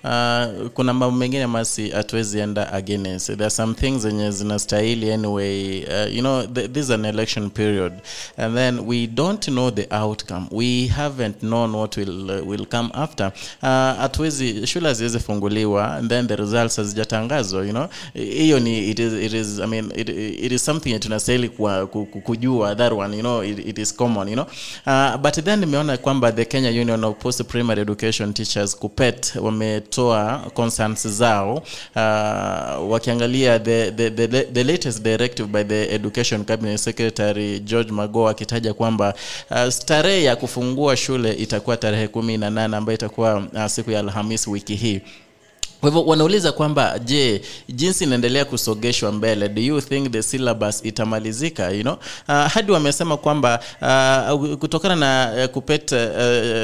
Uh, kuna mambo mengine masi hatuwezi enda against. There are some things zenye zinastahili anyway. Uh, you know th this is an election period. And then we don't know the outcome. We haven't known what will, uh, will come after. Uh, shule haziwezi funguliwa and then the results hazijatangazwa you know? Hiyo ni it is, it is, I mean, it, it is something tunastahili kujua that one you know it, it is common you know? Uh, but then nimeona kwamba the Kenya Union of Post Primary Education Teachers KUPPET wametoa concerns zao uh, wakiangalia the, the, the, the latest directive by the Education Cabinet Secretary George mago akitaja kwamba uh, starehe ya kufungua shule itakuwa tarehe kumi na nane ambayo itakuwa uh, siku ya Alhamisi wiki hii kwa hivyo wanauliza kwamba je jinsi inaendelea kusogeshwa mbele do you think the syllabus itamalizika you know? uh, hadi wamesema kwamba uh, kutokana na uh, kupet uh,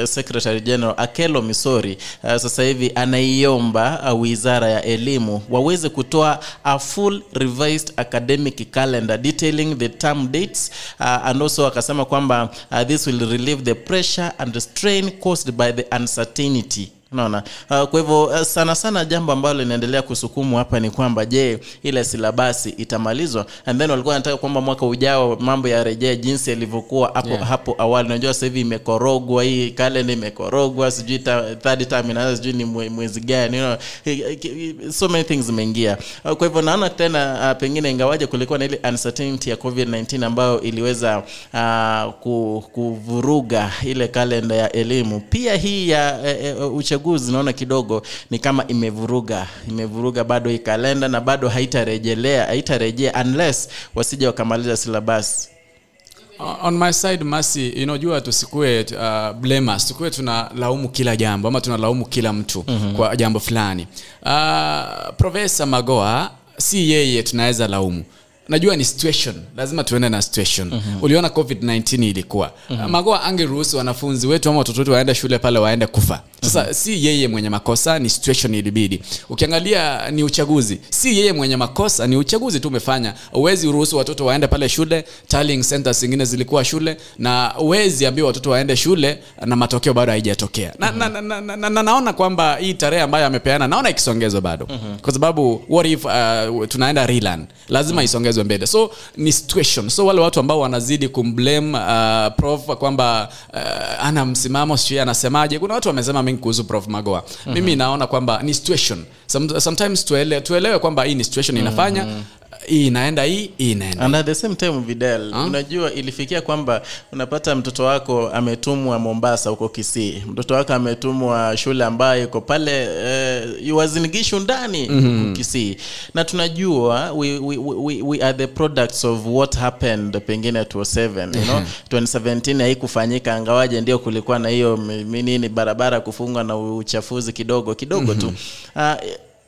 secretary general akelo misori uh, sasa hivi anaiomba uh, wizara ya elimu waweze kutoa a full revised academic calendar detailing the term dates uh, and also akasema kwamba uh, this will relieve the pressure and strain caused by the uncertainty unaona? Uh, kwa hivyo uh, sana sana jambo ambalo linaendelea kusukumu hapa ni kwamba je ile silabasi itamalizwa? And then walikuwa wanataka kwamba mwaka ujao mambo yarejee jinsi yalivyokuwa hapo Yeah. hapo awali. Unajua sasa hivi imekorogwa hii kalenda imekorogwa sijui third time inaanza sijui ni mwezi gani you know, so many things zimeingia. Uh, kwa hivyo naona tena uh, pengine ingawaje kulikuwa na ile uncertainty ya covid-19 ambayo iliweza uh, kuvuruga ile kalenda ya elimu. Pia hii ya eh, eh, uchaguzi naona kidogo ni kama imevuruga imevuruga bado hii kalenda na bado haitarejelea haitarejea unless wasija wakamaliza syllabus. On my side masi inajua tusikue uh, blamers tukue tunalaumu kila jambo ama tunalaumu kila mtu mm-hmm. kwa jambo fulani. Uh, profesa magoa si yeye tunaweza laumu najua ni situation lazima tuende na situation mm-hmm. uliona covid-19 ilikuwa mm-hmm. magoa angeruhusu wanafunzi wetu ama watoto wetu waende shule pale waende kufa sasa mm-hmm. si yeye mwenye makosa ni situation ilibidi ukiangalia ni uchaguzi si yeye mwenye makosa ni uchaguzi tu umefanya uwezi uruhusu watoto waende pale shule Tarling centers zingine zilikuwa shule na uwezi ambia watoto waende shule na matokeo bado haijatokea na, mm-hmm. na, na, na, na, na naona kwamba hii tarehe ambayo amepeana naona ikisongezwa bado mm-hmm. kwa sababu what if uh, tunaenda relan lazima mm-hmm. isongezwe mbele. So ni situation. So wale watu ambao wanazidi kumblame uh, prof kwamba uh, ana msimamo sijui anasemaje. Kuna watu wamesema mengi kuhusu prof magoa. Mm-hmm. mimi naona kwamba ni situation. Some, sometimes tuele, tuelewe kwamba hii ni situation inafanya. Mm-hmm hii inaenda hii hii inaenda and at the same time videl Huh? unajua ilifikia kwamba unapata mtoto wako ametumwa Mombasa huko Kisii. Mtoto wako ametumwa shule ambayo iko pale uh, ndani mm-hmm. Kisii. Na tunajua we, we, we, we are the products of what happened pengine 2007 you know? 2017 haikufanyika angawaje ndio kulikuwa na hiyo nini barabara kufungwa na uchafuzi kidogo kidogo tu. Uh,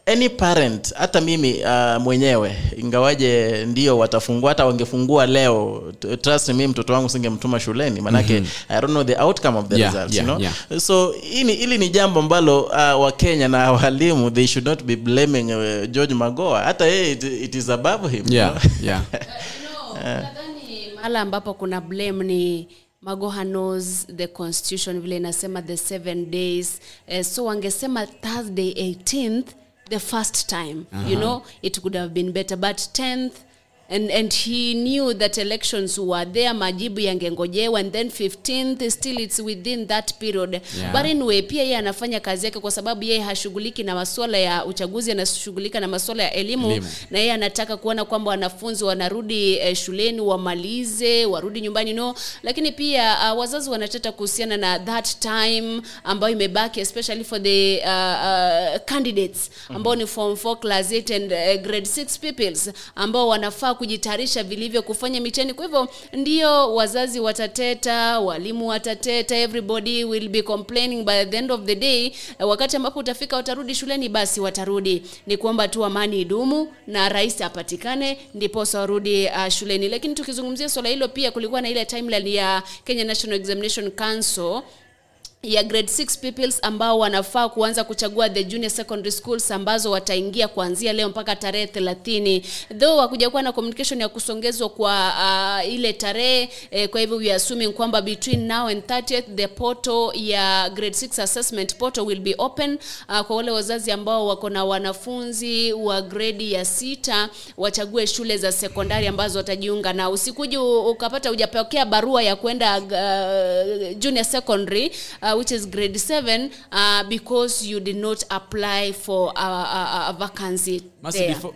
any parent hata mimi uh, mwenyewe ingawaje ndio watafungua hata wangefungua leo trust me mtoto wangu singemtuma shuleni manake mm-hmm. i don't know the outcome of the Yeah, results yeah, you know yeah. so hili ili ni jambo ambalo uh, wakenya na walimu they should not be blaming uh, george magoa hata yeye it, it is above him you yeah know? yeah nadhani mahala ambapo kuna blame ni magoha knows the constitution vile inasema the seven days uh, so wangesema thursday 18th the first time you know it could have been better. But 10th and, and he knew that elections were there majibu yangengojewa and then 15th still it's within that period Yeah. but anyway pia yeye anafanya kazi yake kwa sababu yeye hashughuliki na masuala ya uchaguzi anashughulika na masuala ya elimu, Elimu. na yeye anataka kuona kwamba wanafunzi wanarudi eh, shuleni wamalize warudi nyumbani no lakini pia uh, wazazi wanateta kuhusiana na that time ambayo imebaki especially for the uh, uh, candidates ambao ni form 4 class 8 and uh, grade 6 pupils ambao wanafaa kujitayarisha vilivyo kufanya mitihani. Kwa hivyo ndio wazazi watateta walimu watateta everybody will be complaining by the end of the day. Eh, wakati ambapo utafika watarudi shuleni basi watarudi. Ni kuomba tu amani idumu na rais apatikane ndiposa warudi uh, shuleni. Lakini tukizungumzia swala hilo pia kulikuwa na ile timeline ya Kenya National Examination Council ya grade 6 pupils ambao wanafaa kuanza kuchagua the junior secondary schools ambazo wataingia kuanzia leo mpaka tarehe 30 though hakuja kuwa na communication ya kusongezwa kwa uh, ile tarehe eh, kwa hivyo we are assuming kwamba between now and 30th the portal ya grade 6 assessment portal will be open uh, kwa wale wazazi ambao wako na wanafunzi wa grade ya sita wachague shule za sekondari ambazo watajiunga na. Usikuji ukapata hujapokea barua ya kwenda uh, junior secondary uh, which is grade 7 uh, because you did not apply for a, a, a vacancy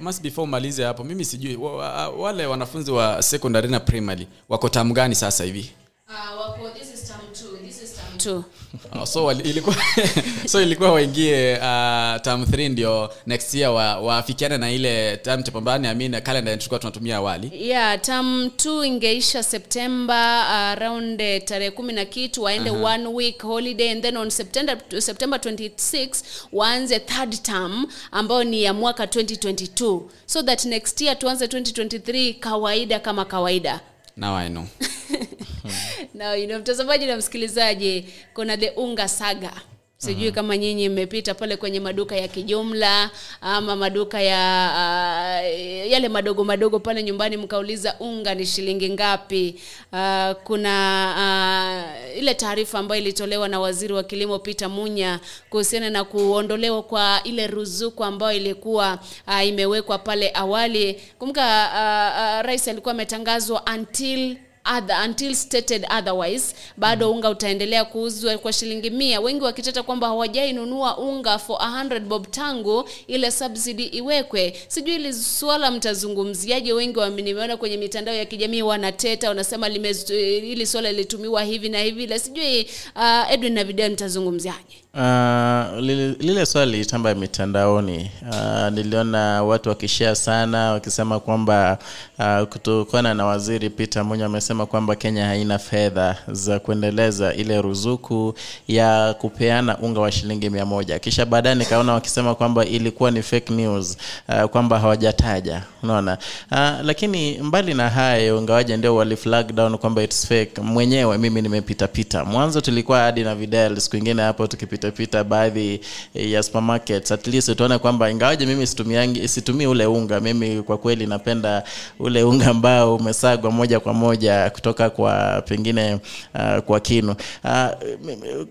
Must before, umalize hapo mimi sijui wa, wa, wale wanafunzi wa secondary na primary wako tamu gani sasa hivi Uh, wako, this is term two, this is term two. Oh, so ilikuwa so ilikuwa waingie uh, term 3 ndio next year wa- waafikiane na ile term chapambani I mean calendar tulikuwa tunatumia awali yeah term 2 ingeisha september uh, around uh, tarehe kumi na kitu waende uh-huh. one week holiday and then on september, september 26 waanze third term ambayo ni ya mwaka 2022 so that next year tuanze 2023 kawaida kama kawaida. Now i know na you know, mtazamaji na msikilizaji kuna the unga saga. Sijui kama nyinyi mmepita pale kwenye maduka ya kijumla ama maduka ya uh, yale madogo madogo pale nyumbani mkauliza unga ni shilingi ngapi. Uh, kuna uh, ile taarifa ambayo ilitolewa na waziri wa kilimo Peter Munya kuhusiana na kuondolewa kwa ile ruzuku ambayo ilikuwa uh, imewekwa pale awali. Kumbuka uh, uh, rais alikuwa ametangazwa until other, until stated otherwise bado unga utaendelea kuuzwa kwa shilingi mia. Wengi wakiteta kwamba hawajainunua unga for 100 bob tangu ile subsidy iwekwe. Sijui ili swala mtazungumziaje? Wengi wa- nimeona kwenye mitandao ya kijamii wanateta wanasema ili swala lilitumiwa hivi na hivi. La sijui uh, edwin na video mtazungumziaje? Uh, lile, lile lilitamba mitandaoni. Uh, niliona watu wakishia sana wakisema kwamba uh, kutokana na waziri Peter Munya amesema wakisema kwamba Kenya haina fedha za kuendeleza ile ruzuku ya kupeana unga wa shilingi mia moja. Kisha baadaye nikaona wakisema kwamba ilikuwa ni fake news uh, kwamba hawajataja, unaona uh, lakini mbali na hayo, ingawaje ndio wali flag down kwamba it's fake, mwenyewe mimi nimepitapita. Mwanzo tulikuwa hadi na Videl siku ingine hapo tukipitapita baadhi ya supermarkets, at least utaona kwamba ingawaje mimi situmiangi situmii ule unga, mimi kwa kweli napenda ule unga ambao umesagwa moja kwa moja kutoka kwa pengine uh, kwa kinu. Uh,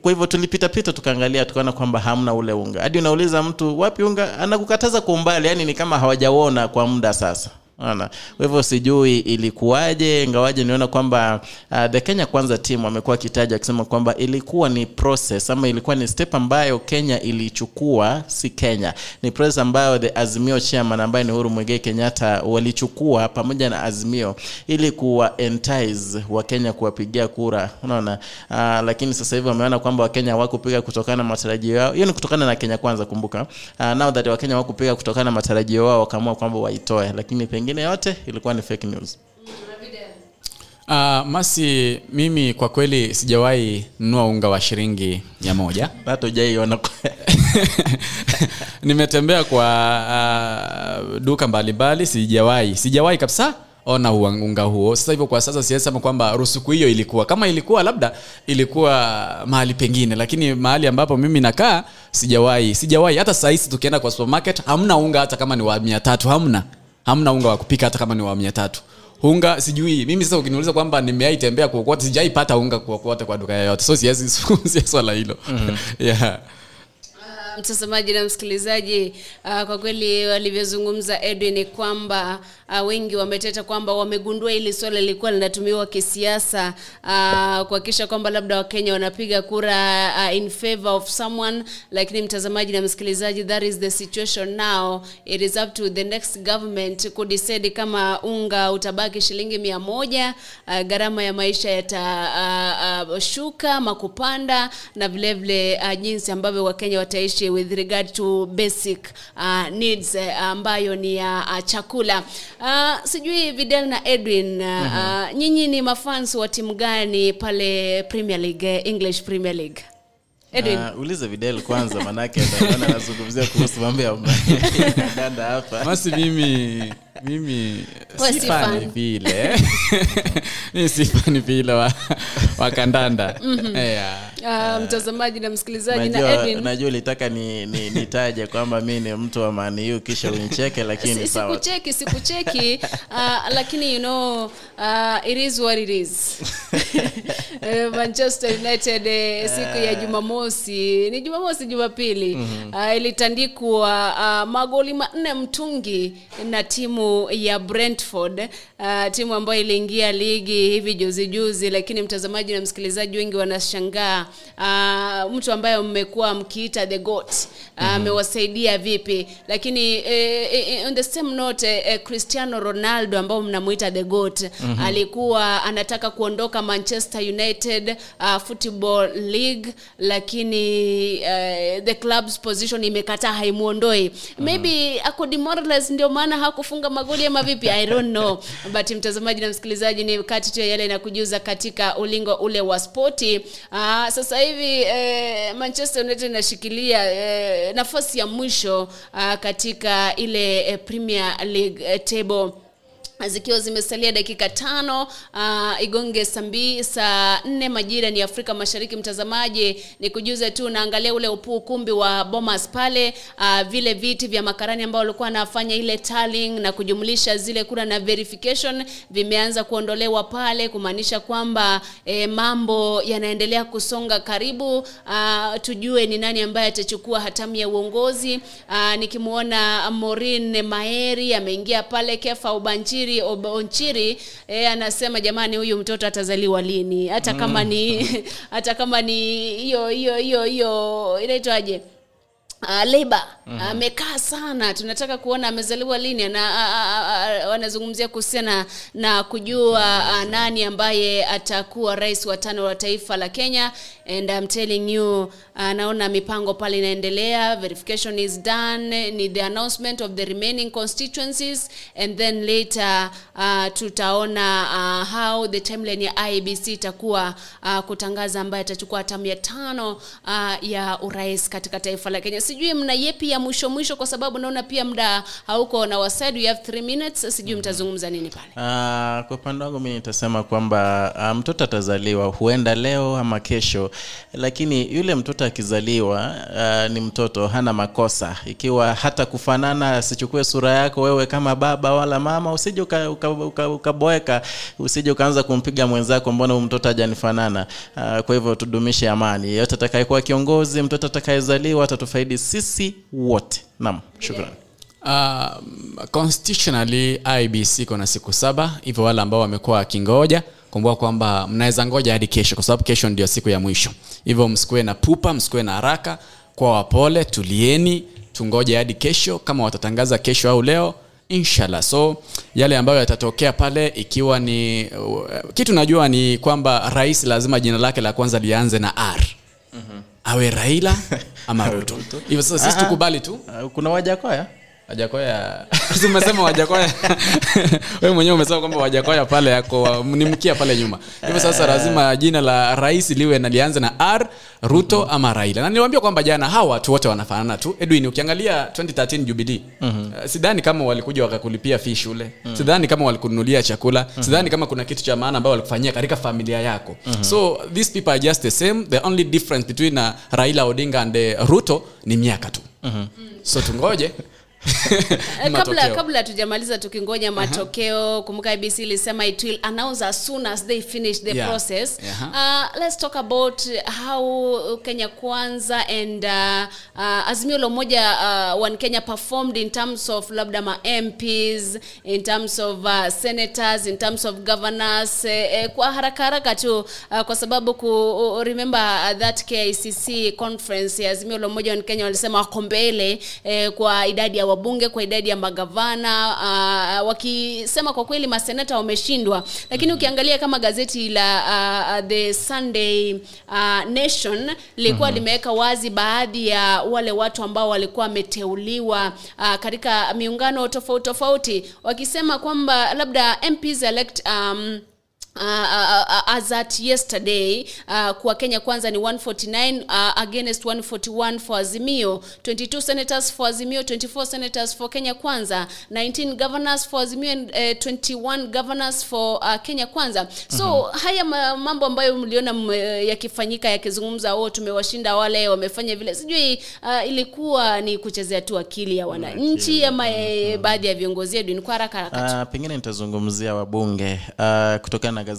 kwa hivyo tulipita pita tukaangalia tukaona kwamba hamna ule unga. Hadi unauliza mtu wapi unga? Anakukataza kwa umbali yani ni kama hawajauona kwa muda sasa Ona. Kwa hivyo sijui ilikuwaje, ingawaje niona kwamba uh, the Kenya Kwanza team wamekuwa wakitaja wakisema kwamba ilikuwa ni process ama ilikuwa ni step ambayo Kenya ilichukua, si Kenya, ni process ambayo the Azimio chairman ambaye ni Uhuru Muigai Kenyatta walichukua pamoja na Azimio ili kuwa entice wa Kenya kuwapigia kura, unaona? Uh, lakini sasa hivi wameona kwamba Wakenya hawakupiga kutokana na matarajio yao. Hiyo ni kutokana na Kenya Kwanza, kumbuka. Uh, now that Wakenya hawakupiga kutokana na matarajio yao, wakaamua kwamba waitoe, lakini pengine yote ilikuwa ni fake news. Uh, masi mimi kwa kweli sijawahi nunua unga wa shilingi mia moja. Hatujaiona nimetembea kwa uh, duka mbalimbali sijawahi sijawahi kabisa ona unga huo. Sasa hivyo kwa sasa siwezi kwamba rusuku hiyo ilikuwa. Kama ilikuwa labda ilikuwa mahali pengine lakini mahali ambapo mimi nakaa sijawahi sijawahi. Hata sahisi tukienda kwa supermarket hamna unga hata kama ni wa mia tatu hamna hamna unga wa kupika hata kama ni wa mia tatu. Unga sijui mimi sasa ukiniuliza kwamba nimeaitembea kuokota sijaipata unga kuokota kwa duka yoyote. So siwezi swala hilo. Mm-hmm. yeah mtazamaji na msikilizaji uh, kwa kweli walivyozungumza edwin ni kwamba uh, wengi wameteta kwamba wamegundua hili swala lilikuwa linatumiwa kisiasa uh, kuhakikisha kwamba labda wakenya wanapiga kura uh, in favor of someone. Lakini mtazamaji na msikilizaji that is the situation now. It is up to the next government kudecide kama unga utabaki shilingi mia moja uh, gharama ya maisha yatashuka uh, uh, ama na vilevile uh, jinsi ambavyo wakenya wataishi with regard to basic uh, needs uh, ambayo ni ya uh, chakula uh, sijui videl na edwin uh, mm-hmm. uh, nyinyi ni mafans wa timu gani pale premier league uh, english premier league Uh, ulize Videl kwanza manake anazungumzia kuhusu mambo ya dada hapa. basi mimi mimi Wewe si si fani fan. vile. Mimi sifani vile wa, wa kandanda. Yeah. uh, mtazamaji na msikilizaji Najua, najua ulitaka ni, ni, nitaje kwamba mi ni mtu wa maniu kisha unicheke lakini sikucheki sikucheki. Uh, lakini you know uh, it is what it is. Eh, manchester united uh, siku ya jumamosi ni jumamosi jumapili. Mm-hmm. uh, ilitandikwa uh, magoli manne mtungi na timu ya brentford. Uh, timu ambayo iliingia ligi hivi juzi juzi lakini mtazamaji na msikilizaji wengi wanashangaa. Uh, mtu ambaye mmekuwa mkiita the goat amewasaidia uh, vipi? Lakini eh, eh, on the same note eh, eh, cristiano ronaldo ambao mnamuita the goat mm-hmm. alikuwa anataka kuondoka manchester united uh, football league lakini uh, the club's position imekataa haimuondoi. Mm-hmm. maybe ako demoralized ndio maana hakufunga magoli ama vipi? I don't know. But mtazamaji na msikilizaji ni kati tu ya yale inakujuza katika ulingo ule wa spoti. Uh, sasa hivi eh, manchester united inashikilia eh, nafasi ya mwisho uh, katika ile eh, premier league eh, table zikiwa zimesalia dakika tano uh, igonge sambi saa nne majira ni afrika mashariki. Mtazamaji ni kujuze tu naangalia ule upu ukumbi wa bomas pale uh, vile viti vya makarani ambao walikuwa wanafanya ile tallying na kujumlisha zile kura na verification vimeanza kuondolewa pale kumaanisha kwamba eh, mambo yanaendelea kusonga karibu. Uh, tujue ni nani ambaye atachukua hatamu ya uongozi. Uh, nikimwona morin maeri ameingia pale kefa ubanchiri Ob- onchiri eh, anasema jamani huyu mtoto atazaliwa lini? Hata kama ni hata kama ni hiyo hiyo hiyo hiyo inaitwaje? Uh, Labour amekaa sana, tunataka kuona amezaliwa lini, na uh, uh, wanazungumzia kuhusiana na kujua uh, nani ambaye atakuwa rais wa tano wa taifa la Kenya and I'm telling you uh, naona mipango pale inaendelea, verification is done, ni the announcement of the remaining constituencies and then later uh, tutaona uh, how the timeline ya IEBC itakuwa uh, kutangaza ambaye atachukua hatamu ya tano uh, ya urais katika taifa la Kenya. Sijui mna yepi ya mwisho mwisho, kwa sababu naona pia muda hauko na wasaid, we have three minutes. Sijui mtazungumza nini pale. Uh, kwa upande wangu mi nitasema kwamba mtoto mtoto atazaliwa huenda leo ama kesho, lakini yule mtoto akizaliwa uh, ni mtoto, hana makosa. Ikiwa hata kufanana, asichukue sura yako wewe kama baba wala mama, usije ukaboeka uka, uka, uka ukaboeka, usije ukaanza kumpiga mwenzako, mbona mtoto hajanifanana. Uh, kwa hivyo tudumishe amani. Yeyote atakayekuwa kiongozi, mtoto atakayezaliwa atatufaidi sisi wote. nam shukrani. Uh, IBC iko siku saba hivyo wale ambao wamekuwa wakingoja kumbuka kwamba mnaweza ngoja hadi kesho kwa sababu kesho ndio siku ya mwisho. Hivyo msikuwe na pupa msikuwe na haraka kwa wapole tulieni tungoje hadi kesho kama watatangaza kesho au leo inshallah. So yale ambayo yatatokea pale ikiwa ni uh, kitu najua ni kwamba rais lazima jina lake la kwanza lianze na r. Awe raila ama ruto. Hivyo sasa sisi Ah, ah. tukubali tu. Uh, kuna wajakoya wajakoya. Umesema wajakoya. We mwenyewe umesema kwamba wajakoya pale yako ni mkia pale nyuma. Hivyo sasa lazima jina la rais liwe na lianze na r ruto ama raila. Na niliwambia kwamba jana hawa watu wote wanafanana tu. Edwin ukiangalia 2013 jubilee uh, sidhani kama walikuja wakakulipia fee shule. Sidhani kama walikununulia chakula. Sidhani kama kuna kitu cha maana ambayo walikufanyia katika familia yako. So these people are just the same. The only difference between uh, raila odinga and uh, ruto ni miaka tu. So tungoje kabla matokeo. kabla tujamaliza tukingoja matokeo kumbuka abc ilisema it will announce as soon as they finish the Yeah. process Aha. uh, let's talk about how kenya kwanza and uh, uh, azimio la umoja uh, one kenya performed in terms of labda ma mps in terms of uh, senators in terms of governors eh, eh, kwa haraka haraka tu uh, kwa sababu ku uh, remember that KICC conference ya azimio la umoja wa Kenya walisema wako mbele eh, kwa idadi ya wabunge kwa idadi ya magavana uh, wakisema kwa kweli maseneta wameshindwa. Lakini ukiangalia kama gazeti la uh, the Sunday uh, Nation lilikuwa limeweka wazi baadhi ya wale watu ambao walikuwa wameteuliwa uh, katika miungano tofauti tofauti wakisema kwamba labda MPs elect um, Uh, uh, uh, as at yesterday uh, kwa kenya kwanza ni 149 uh, against 141 for azimio 22 senators for azimio 24 senators for kenya kwanza 19 governors for azimio and uh, 21 governors for uh, kenya kwanza. So haya mambo ambayo mliona yakifanyika yakizungumza oh tumewashinda wale wamefanya vile. Sijui uh, ilikuwa ni kuchezea tu akili ya wananchi ama eh, baadhi ya viongozi wetu? Ni kwa haraka haraka. Uh, pengine nitazungumzia wabunge. Uh, kutokana na